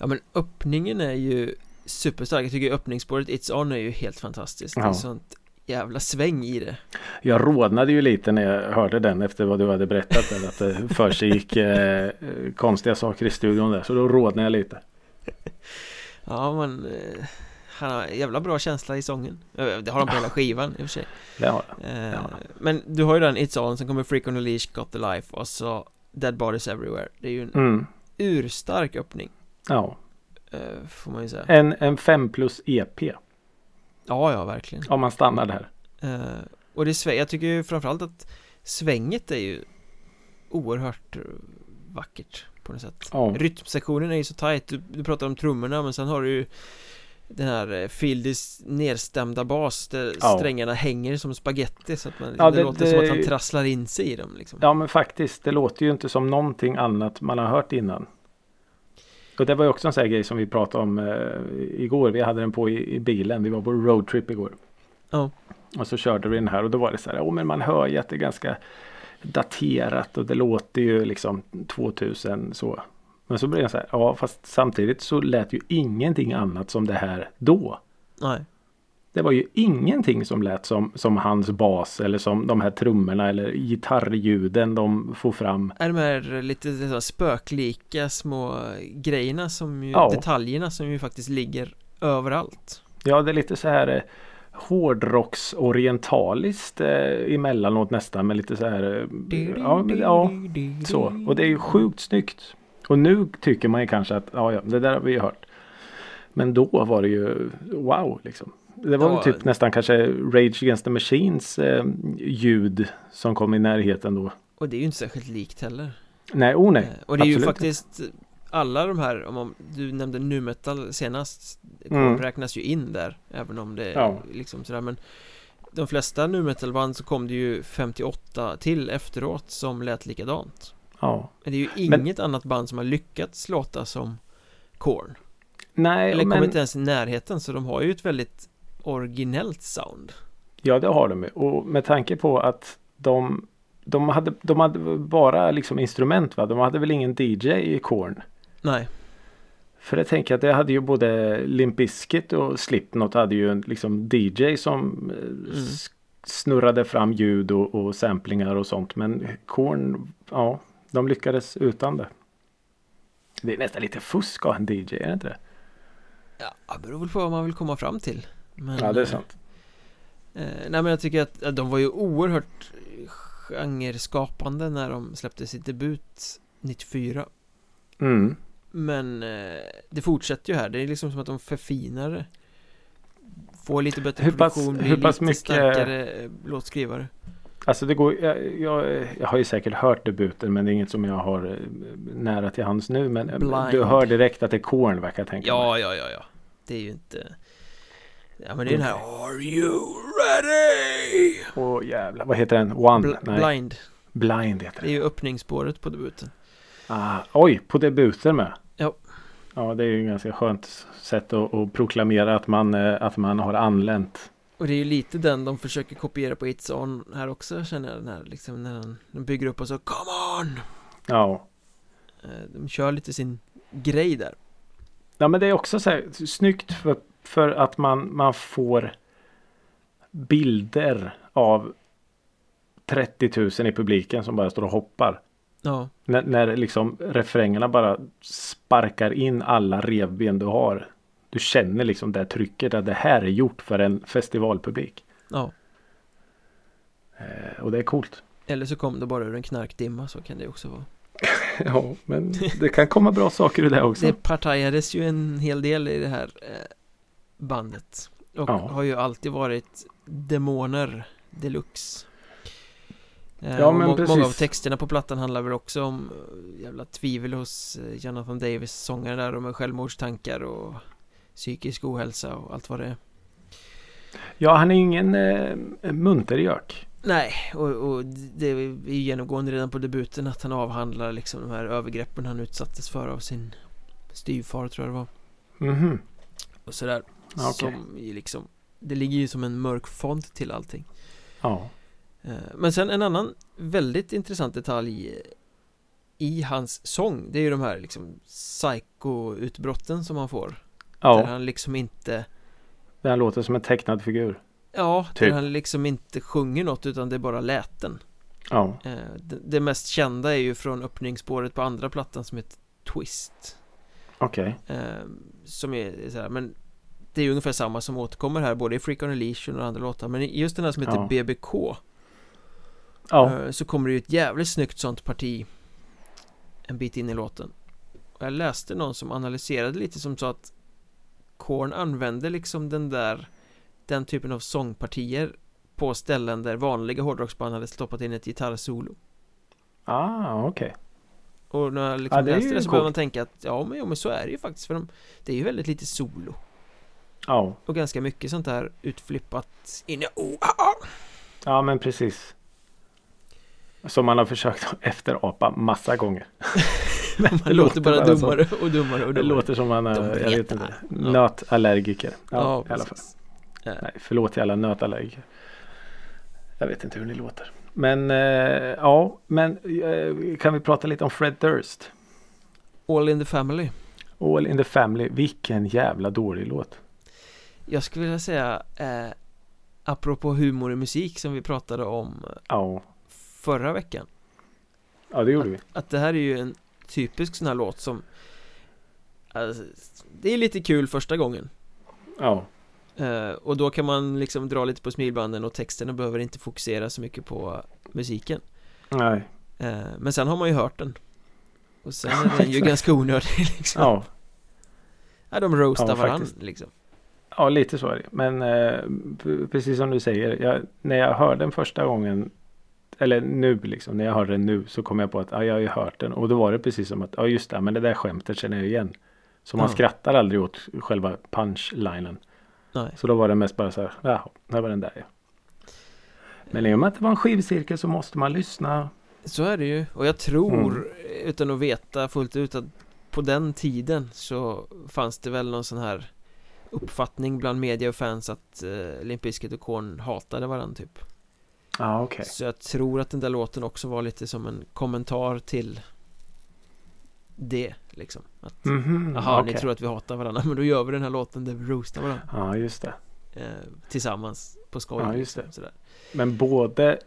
Ja men öppningen är ju superstark Jag tycker öppningsspåret It's On är ju helt fantastiskt Det är Ja. sånt jävla sväng i det Jag rodnade ju lite när jag hörde den efter vad du hade berättat där, att det försiggick eh, konstiga saker i studion där så då rodnade jag lite. Ja men eh, Han har jävla bra känsla i sången Eh, Det har han på hela skivan i och för sig Det har jag. eh, Ja. Men du har ju den It's On, sen kommer Freak on the Leash, Got the Life och så Dead Bodies Everywhere Det är ju en Mm. urstark öppning Ja, eh, Får man ju säga en, en 5 plus EP Ja ja verkligen om man stannar där. Eh, och det sväng, jag tycker ju framförallt att svänget är ju oerhört vackert på något sätt Ja. Rytmsektionen är ju så tight, du, du pratar om trummorna men sen har du ju den här eh, Fieldys nedstämda bas där Ja. strängarna hänger som spaghetti så att man, Ja, det, det- låter som det- att han trasslar in sig i dem liksom Ja men faktiskt, det låter ju inte som någonting annat man har hört innan. Och det var ju också en sån här grej som vi pratade om eh, igår. Vi hade den på i, i bilen. Vi var på roadtrip igår. Ja. Och så körde vi den här och då var det så här. Oh, men man hör ju att det är ganska daterat och det låter ju liksom 2000 så. Men så blev det så här. Ja fast samtidigt så lät ju ingenting annat som det här då. Nej, Det var ju ingenting som lät som, som hans bas eller som de här trummorna eller gitarrljuden de får fram. är de här lite så spöklika små grejerna som ju, Ja. detaljerna som ju faktiskt ligger överallt Ja, det är lite så här eh, hårdrocksorientaliskt eh, emellanåt nästan med lite så här. Eh, ja, ja, så. Och det är ju sjukt snyggt. Och nu tycker man ju kanske att ja, ja, det där har vi ju hört. Men då var det ju wow liksom. Det var Ja. typ nästan kanske Rage Against the Machines eh, ljud som kom i närheten då. Och det är ju inte särskilt likt heller Nej, oh nej. Eh, Och det är ju absolut faktiskt alla de här, om man, du nämnde nu metal senast Mm. Räknas ju in där Även om det är Ja. liksom sådär men De flesta nu metal-band så kom det ju 58 till efteråt som lät likadant Ja. Men det är ju Men- inget annat band som har lyckats låta som Korn Nej, Eller men kommer inte ens i närheten så de har ju ett väldigt originellt sound Ja, det har de ju. Och med tanke på att de, de, hade, de hade bara liksom instrument va? De hade väl ingen DJ i Korn? Nej, För jag tänker att det hade ju både Limp Bizkit och Slipknot hade ju en liksom DJ som eh, s- snurrade fram ljud och, och samplingar och sånt. Men Korn, ja, de lyckades utan det. Det är nästan lite fusk ha en DJ, är det inte det? ja, det beror väl på vad man vill komma fram till men, Ja, det är eh, sant. Eh, nej men jag tycker att, att de var ju oerhört genreskapande när de släppte sitt debut 94 Mm. Men eh, det fortsätter ju här, det är liksom som att de förfinar det Får lite bättre Hur pass- produktion, blir hur pass lite mycket- starkare eh, låtskrivare Alltså det går, jag, jag, jag har ju säkert hört debuten men det är inget som jag har eh, nära till hands nu. Men eh, Blind. du hör direkt att det är Korn verkar jag tänka mig. Ja, ja, ja, ja Det är ju inte Ja men det är den här Are you ready? Åh jävlar, vad heter den? One? Bl- Nej, blind Blind heter Det är den. ju öppningsspåret på debuten Ah, oj, på debuten med? Ja. Ja, det är ju ett ganska skönt sätt att, att proklamera att man, eh, att man har anlänt. Och det är ju lite den de försöker kopiera på It's On här också känner jag den här liksom när de, de bygger upp och så Come on! Ja. Eh, De kör lite sin grej där Ja men det är också så här snyggt för, för att man, man får bilder av 30 000 i publiken som bara står och hoppar. Ja, När, när liksom refrängerna bara sparkar in alla revben du har. Du känner liksom det trycket att det här är gjort för en festivalpublik. ja Eh, och det är coolt. Eller så kom det bara ur en knarkdimma så kan det också vara Ja, men det kan komma bra saker ur det också. Det partajades ju en hel del i det här eh, bandet Och Ja. har ju alltid varit demoner deluxe Eh, Ja, men må- Många av precis. texterna på plattan handlar väl också om eh, jävla tvivel hos eh, Jonathan Davis sångare där och med självmordstankar och psykisk ohälsa och allt vad det är Ja, han är ingen eh, muntergök. Nej, och, och det är ju genomgående redan på debuten att han avhandlar liksom de här övergreppen han utsattes för av sin styvfar tror jag det var Mhm. och sådär Okej. Som liksom Det ligger ju som en mörk font till allting Ja. Eh, Men sen en annan väldigt intressant detalj I hans sång Det är ju de här liksom Psycho-utbrotten som han får Där Ja, han liksom inte den låter som en tecknad figur. Ja, Typ. där han liksom inte sjunger något utan det är bara läten Ja. Eh, det, det mest kända är ju från öppningsspåret på andra plattan som heter Twist Okej. eh, Som är så här, men Det är ungefär samma som återkommer här både i Freak on a Leash och andra låtar Men just den här som heter Ja. BBK Ja. eh, Så kommer det ju ett jävligt snyggt sånt parti En bit in i låten Och jag läste någon som analyserade lite som sa att Korn använde liksom den där Den typen av sångpartier På ställen där vanliga hårdrocksband hade stoppat in ett gitarrsolo Ah, okej. Och när jag liksom är läste det så började man tänka att ja men, ja men så är det ju faktiskt för de, Det är ju väldigt lite solo Ja. Och ganska mycket sånt där utflippat in i oh, ah, ah. Ja, men precis. Som man har försökt efterapa massa gånger. Men Man låter bara som- dummare och dummare och Det dummare låter som man är, jag vet inte, Ja. nötallergiker. Ja, Ja, i alla fall. Eh, Nej, förlåt till alla nötallergiker. Jag vet inte hur ni låter. Men eh, ja, men eh, kan vi prata lite om Fred Durst? All in the family All in the family. Vilken jävla dålig låt. Jag skulle vilja säga eh, Apropå humor i musik som vi pratade om eh, Ja, förra veckan. Ja det gjorde vi. Att det här är ju en typisk sån här låt som alltså, Det är lite kul första gången. Ja, Eh, och då kan man liksom dra lite på smilbanden och texterna behöver inte fokusera så mycket på musiken. Nej. Eh, Men sen har man ju hört den. Och sen är den ju ganska onödig liksom. Ja, ja, De roastar Ja, faktiskt. liksom ja, lite så är det. Men eh, precis som du säger. Jag, när jag hörde den första gången. Eller nu liksom. När jag hörde den nu så kom jag på att ja, jag har ju hört den. Och då var det precis som att ja just det. Men det där skämtet känner jag igen. Så man Ja. skrattar aldrig åt själva punchlinen. Nej Så då var det mest bara så här. Jaha, där var den där ja. Men i och med att det var en skivcirkel så måste man lyssna. Så är det ju Och jag tror Mm. Utan att veta fullt ut att På den tiden så fanns det väl någon sån här Uppfattning bland media och fans att eh, Limp Bizkit och Korn hatade varandra typ Ja okej. Så jag tror att den där låten också var lite som en kommentar till Det liksom att Mhm, Jaha, okej. ni tror att vi hatar varandra men då gör vi den här låten där vi roastar varandra Ja just det. eh, Tillsammans på skoj Ja, just liksom, sådär. Men både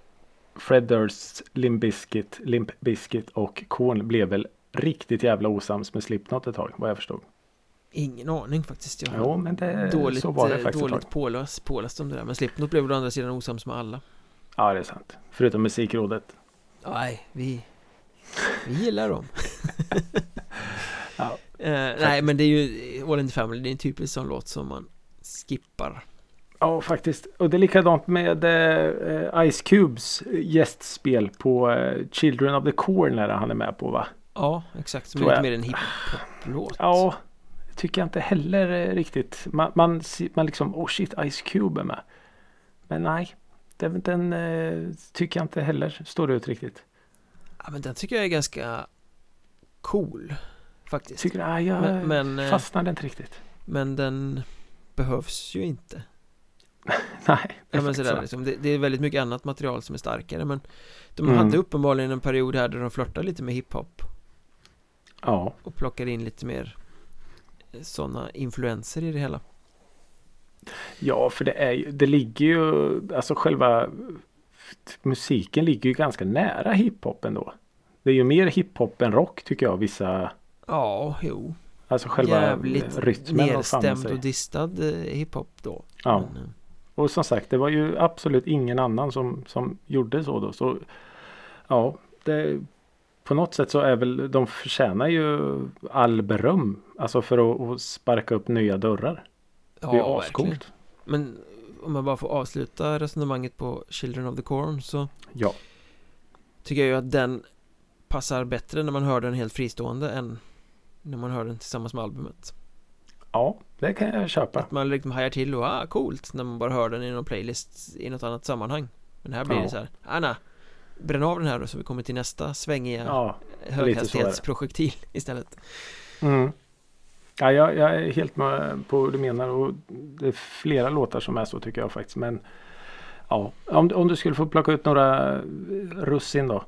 Fred Durst, Limp Bizkit, Limp Bizkit och Korn blev väl riktigt jävla osams med Slipknot ett tag vad jag förstod. Ingen aning faktiskt. Jag Jo men det, Dåligt, så var det eh, faktiskt dåligt påläst, påläst om det där. Men Slipknot blev å andra sidan osams med alla. Ja det är sant. Förutom Musikrådet. Nej, vi Vi gillar dem. Ja, eh, Nej men det är ju All in the Family, det är en typisk sån låt som man skippar. Ja faktiskt. Och det är likadant med eh, Ice Cubes gästspel på eh, Children of the Corn där han är med på va? Ja, exakt, som är lite mer en hiphop-låt. Ja, tycker jag inte heller eh, riktigt. Man, man, man liksom, oh shit, Ice Cube är med. Men nej, den, den eh, tycker jag inte heller står ut riktigt. Ja men den tycker jag är ganska cool Faktiskt. Tycker ah, jag Men, men, eh, fastnade inte riktigt. men den behövs ju inte. Nej, Ja, men sådär, liksom. det, det är väldigt mycket annat material som är starkare men de Mm. hade uppenbarligen en period här där de flörtade lite med hiphop Ja, och plockade in lite mer sådana influenser i det hela. ja, för det är det ligger ju, alltså själva musiken ligger ju ganska nära hiphop ändå. Det är ju mer hiphop än rock tycker jag, vissa, Ja, jo. alltså själva Jävligt rytmen och samma nedstämd och distad eh, hiphop då. Ja. Men, eh, Och som sagt, det var ju absolut ingen annan som, som gjorde så då. Så ja, det, på något sätt så är väl de förtjänar ju all beröm. Alltså för att, sparka upp nya dörrar. Det är ja, ascoolt. Men om jag bara får avsluta resonemanget på Children of the Corn så Ja, tycker jag ju att den passar bättre när man hör den helt fristående än när man hör den tillsammans med albumet. ja, det kan jag köpa. Att man liksom hajar till och ah coolt när man bara hör den i någon playlist i något annat sammanhang. Men här blir Ja. det så här, Anna, bränn av den här då så vi kommer till nästa svängiga Ja, höghastighetsprojektil istället. mm. ja jag, jag är helt med på vad du menar och det är flera låtar som är så tycker jag faktiskt. Men ja, om, om du skulle få plocka ut några russin då.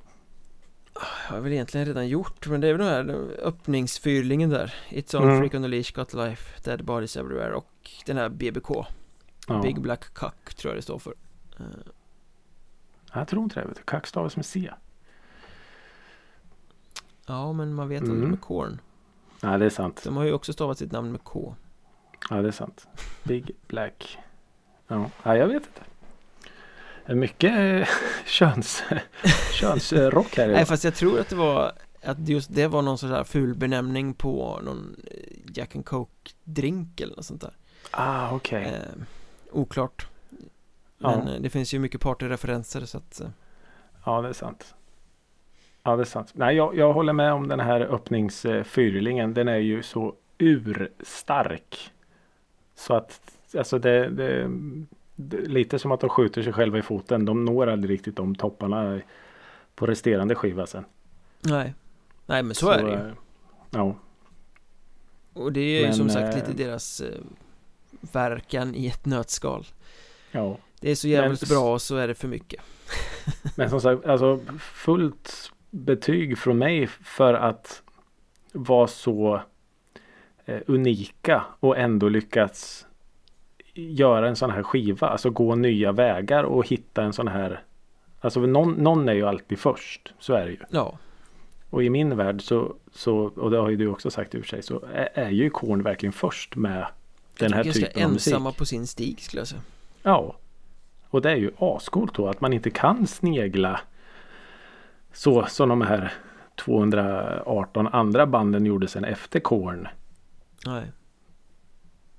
Jag har väl egentligen redan gjort men det är väl den här öppningsfyrlingen där It's on Mm. Freak on the Leash Got Life Dead Bodies Everywhere och den här BBK Ja. Big Black Cock tror jag det står för Eh, Jag tror inte det. Vet du. Kack stavas med C. Ja men man vet Mm. aldrig med Korn Nej, det är sant. De har ju också stavat sitt namn med K Ja, det är sant. Big Black. Ja, ja jag vet inte. Mycket köns, könsrock här Nej fast jag tror att det var Att just det var någon sån här ful benämning på någon eh, Jack and Coke drink eller något sånt där Ah, okej. eh, Oklart Ja. Men eh, det finns ju mycket partyreferenser så att eh, Ja, det är sant. Ja, det är sant. Nej, jag, jag håller med om den här öppningsfyrlingen. Den är ju så urstark. Så att alltså det, det, det lite som att de skjuter sig själva i foten. De når aldrig riktigt de topparna på resterande skiva sen. Nej Nej men så, är det ju eh, Ja, Och det är ju Men, som sagt lite deras verkan i ett nötskal ja. Det är så jävligt Men- bra och så är det för mycket Men som sagt, alltså fullt betyg från mig för att vara så eh, unika och ändå lyckats göra en sån här skiva. Alltså gå nya vägar och hitta en sån här Alltså någon, någon är ju alltid först. Så är det ju. Ja Och i min värld så, så och det har ju du också sagt i och för sig, så är, är ju Korn verkligen först med den här Ganska typen av musik. ensamma på sin stig skulle jag säga Ja. Och det är ju ascoolt då att man inte kan snegla så som de här 218 andra banden gjorde sen efter Korn. Nej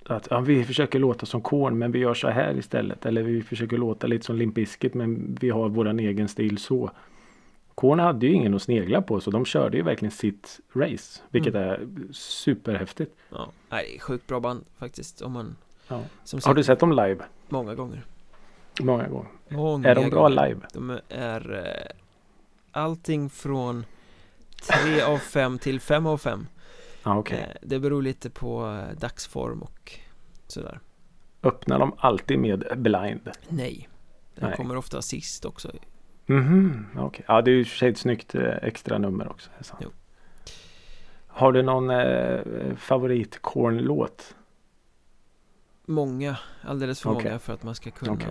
Att ja, vi försöker låta som Korn men vi gör så här istället. Eller vi försöker låta lite som Limp Bizkit men vi har våran egen stil så. Korn hade ju ingen att snegla på så de körde ju verkligen sitt race. Vilket Mm. är superhäftigt. Ja, det är sjukt bra band faktiskt om man Ja. Som Har du sett dem live? Många gånger Många gånger. Många Är de bra gånger. live? De är eh, Allting från 3 av 5 till 5 av 5 Ja, okej. eh, Det beror lite på eh, dagsform och sådär Öppnar de alltid med blind? Nej Den Nej. kommer ofta sist också Mhm, okej. Ja, det är ju för sig ett snyggt eh, extra nummer också. Har du någon eh, favorit låt Många, alldeles för Okej. många för att man ska kunna Okej.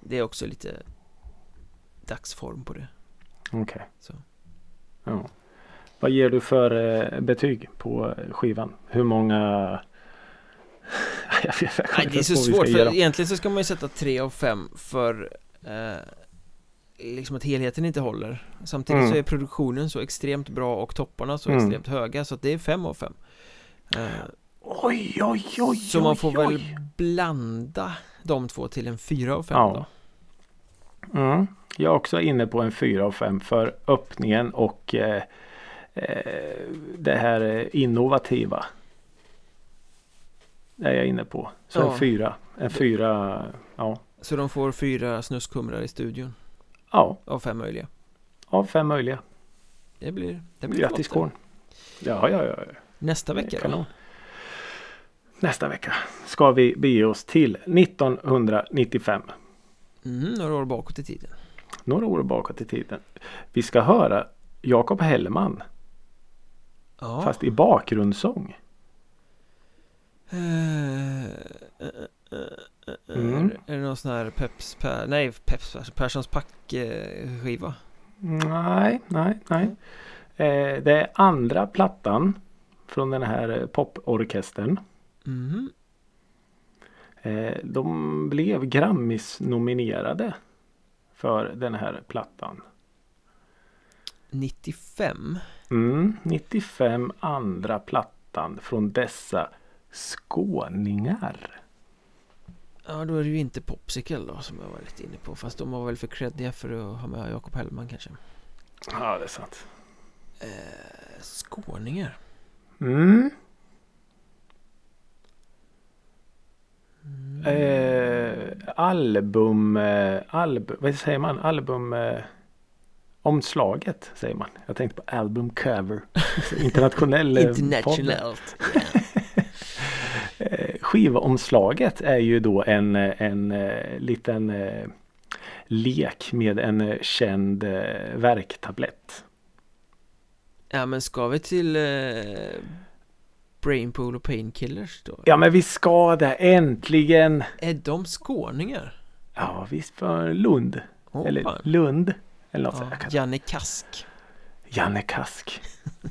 Det är också lite dagsform på det Okej. Så. Ja. Vad ger du för eh, betyg på skivan? Hur många? jag vet, jag Nej, det är så svårt för egentligen så ska man ju sätta 3 av 5 för eh, Liksom att helheten inte håller Samtidigt Mm. så är produktionen så extremt bra och topparna så Mm. extremt höga så att det är 5 av 5 eh, Oj, oj, oj, Så man får oj, väl oj. blanda de två till en 4 av 5 Ja. då Mm. Jag är också inne på en 4 av 5 för öppningen och eh, eh, det här eh, innovativa. Det är jag inne på. Så Ja. en 4. En 4. Ja. Så de får fyra snuskumrar i studion Ja. av fem möjliga Av fem möjliga. Det blir, det blir Grattis. Korn. Ja, ja, ja. Nästa vecka då? Nästa vecka ska vi bege oss till 1995. Mm, några år bakåt i tiden. Några år bakåt i tiden. Vi ska höra Jakob Hellman Ja. fast i bakgrundssång. Eh, eh, eh, eh, Mm. Är det någon sån här Peps, per, nej Peps, alltså Perssons pack eh, skiva? Nej, nej, nej. Det är andra plattan från den här poporkestern. Mhm. Eh, de blev Grammis nominerade för den här plattan. 95 Mm, 95 andra plattan från dessa skåningar. Ja då är det ju inte Popsicle då som jag var lite inne på Fast de var väl för creddiga för att ha med Jakob Hellman kanske Ja, det är sant. eh, Skåningar Mm. Eh, album, eh, album, vad säger man? Album eh, omslaget säger man. Jag tänkte på album cover. Internationell eh. Internationellt Eh, skivomslaget är ju då en, en eh, liten lek med en känd värktablett. Ja men ska vi till Brainpool och Painkillers då? Ja men vi ska det äntligen! Är de skåningar? Ja visst för Lund. Åh, eller fan. Lund. Eller något ja, Janne Kask Janne Kask.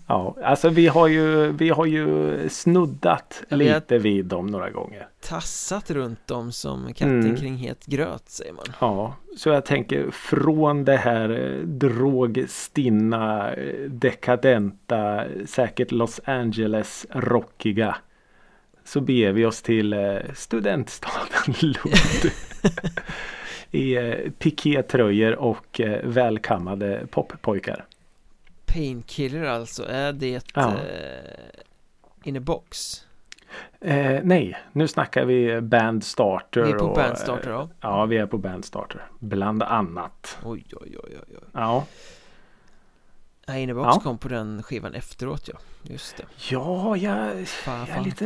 Ja, alltså vi har ju, vi har ju snuddat lite vid dem några gånger. Tassat runt dem som katten Mm. kring het gröt säger man Ja, så jag tänker från det här eh, drogstinna, eh, dekadenta, säkert Los Angeles rockiga. Så beger vi oss till eh, studentstaden Lund. I pikétröjor och välkammade poppojkar. Painkiller alltså, är det Ja. eh, in a box? Eh, nej, nu snackar vi Bandstarter. Vi är på och, Bandstarter eh, ja. Ja, vi är på Bandstarter. Bland annat. Oj oj oj oj oj. Ja, Nej, in a box Ja. kom på den skivan efteråt ja. Just det. ja jag, Fa, Jag lite-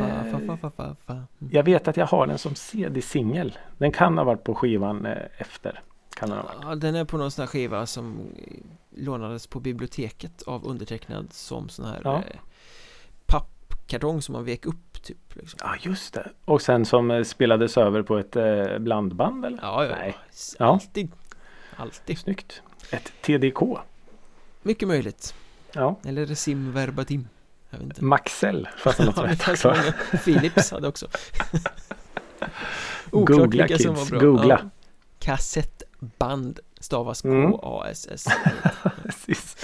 fa, fa. Mm. jag vet att jag har den som CD-singel. Den kan ha varit på skivan eh, efter. Kan den ha varit. Ja, den är på någon sån här skiva som lånades på biblioteket av undertecknad som sån här Ja. eh, pappkartong som man vek upp typ. Liksom. Ja, just det. Och sen som eh, spelades över på ett eh, blandband eller? Ja, ja, Nej. S- Ja. Alltid. Alltid. Snyggt. Ett TDK. Mycket möjligt. Ja. Eller Resim Verbatim. Jag vet inte. Maxell. Fast något Ja, många. Philips hade också. Oklart Googla kids. Googla. Ja. Kassettband stavas Mm. K-A-S-S. Precis.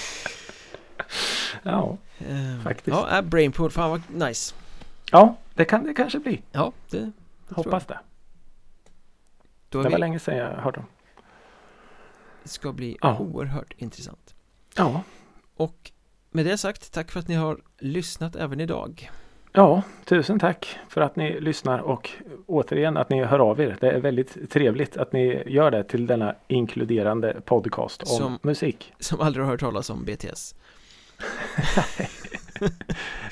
Ja. Ehm, Faktiskt. Ja, äh, Brainpool. Fan vad nice. ja, det kan det kanske bli. Ja, det, Hoppas det. Det var vi, länge sedan jag hörde dem. det ska bli Ja. oerhört intressant. Ja. Och med det sagt, tack för att ni har lyssnat även idag. Ja, tusen tack för att ni lyssnar och återigen att ni hör av er. Det är väldigt trevligt att ni gör det till denna inkluderande podcast om Som- musik. Som aldrig har hört talas om BTS.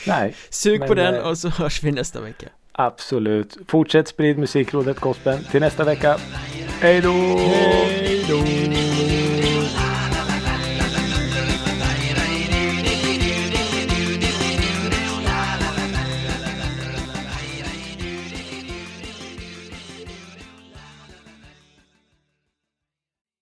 Nej, Sug på den eh, och så hörs vi nästa vecka. absolut. Fortsätt sprid musikrådet gospel till nästa vecka. Hej då! Hej då!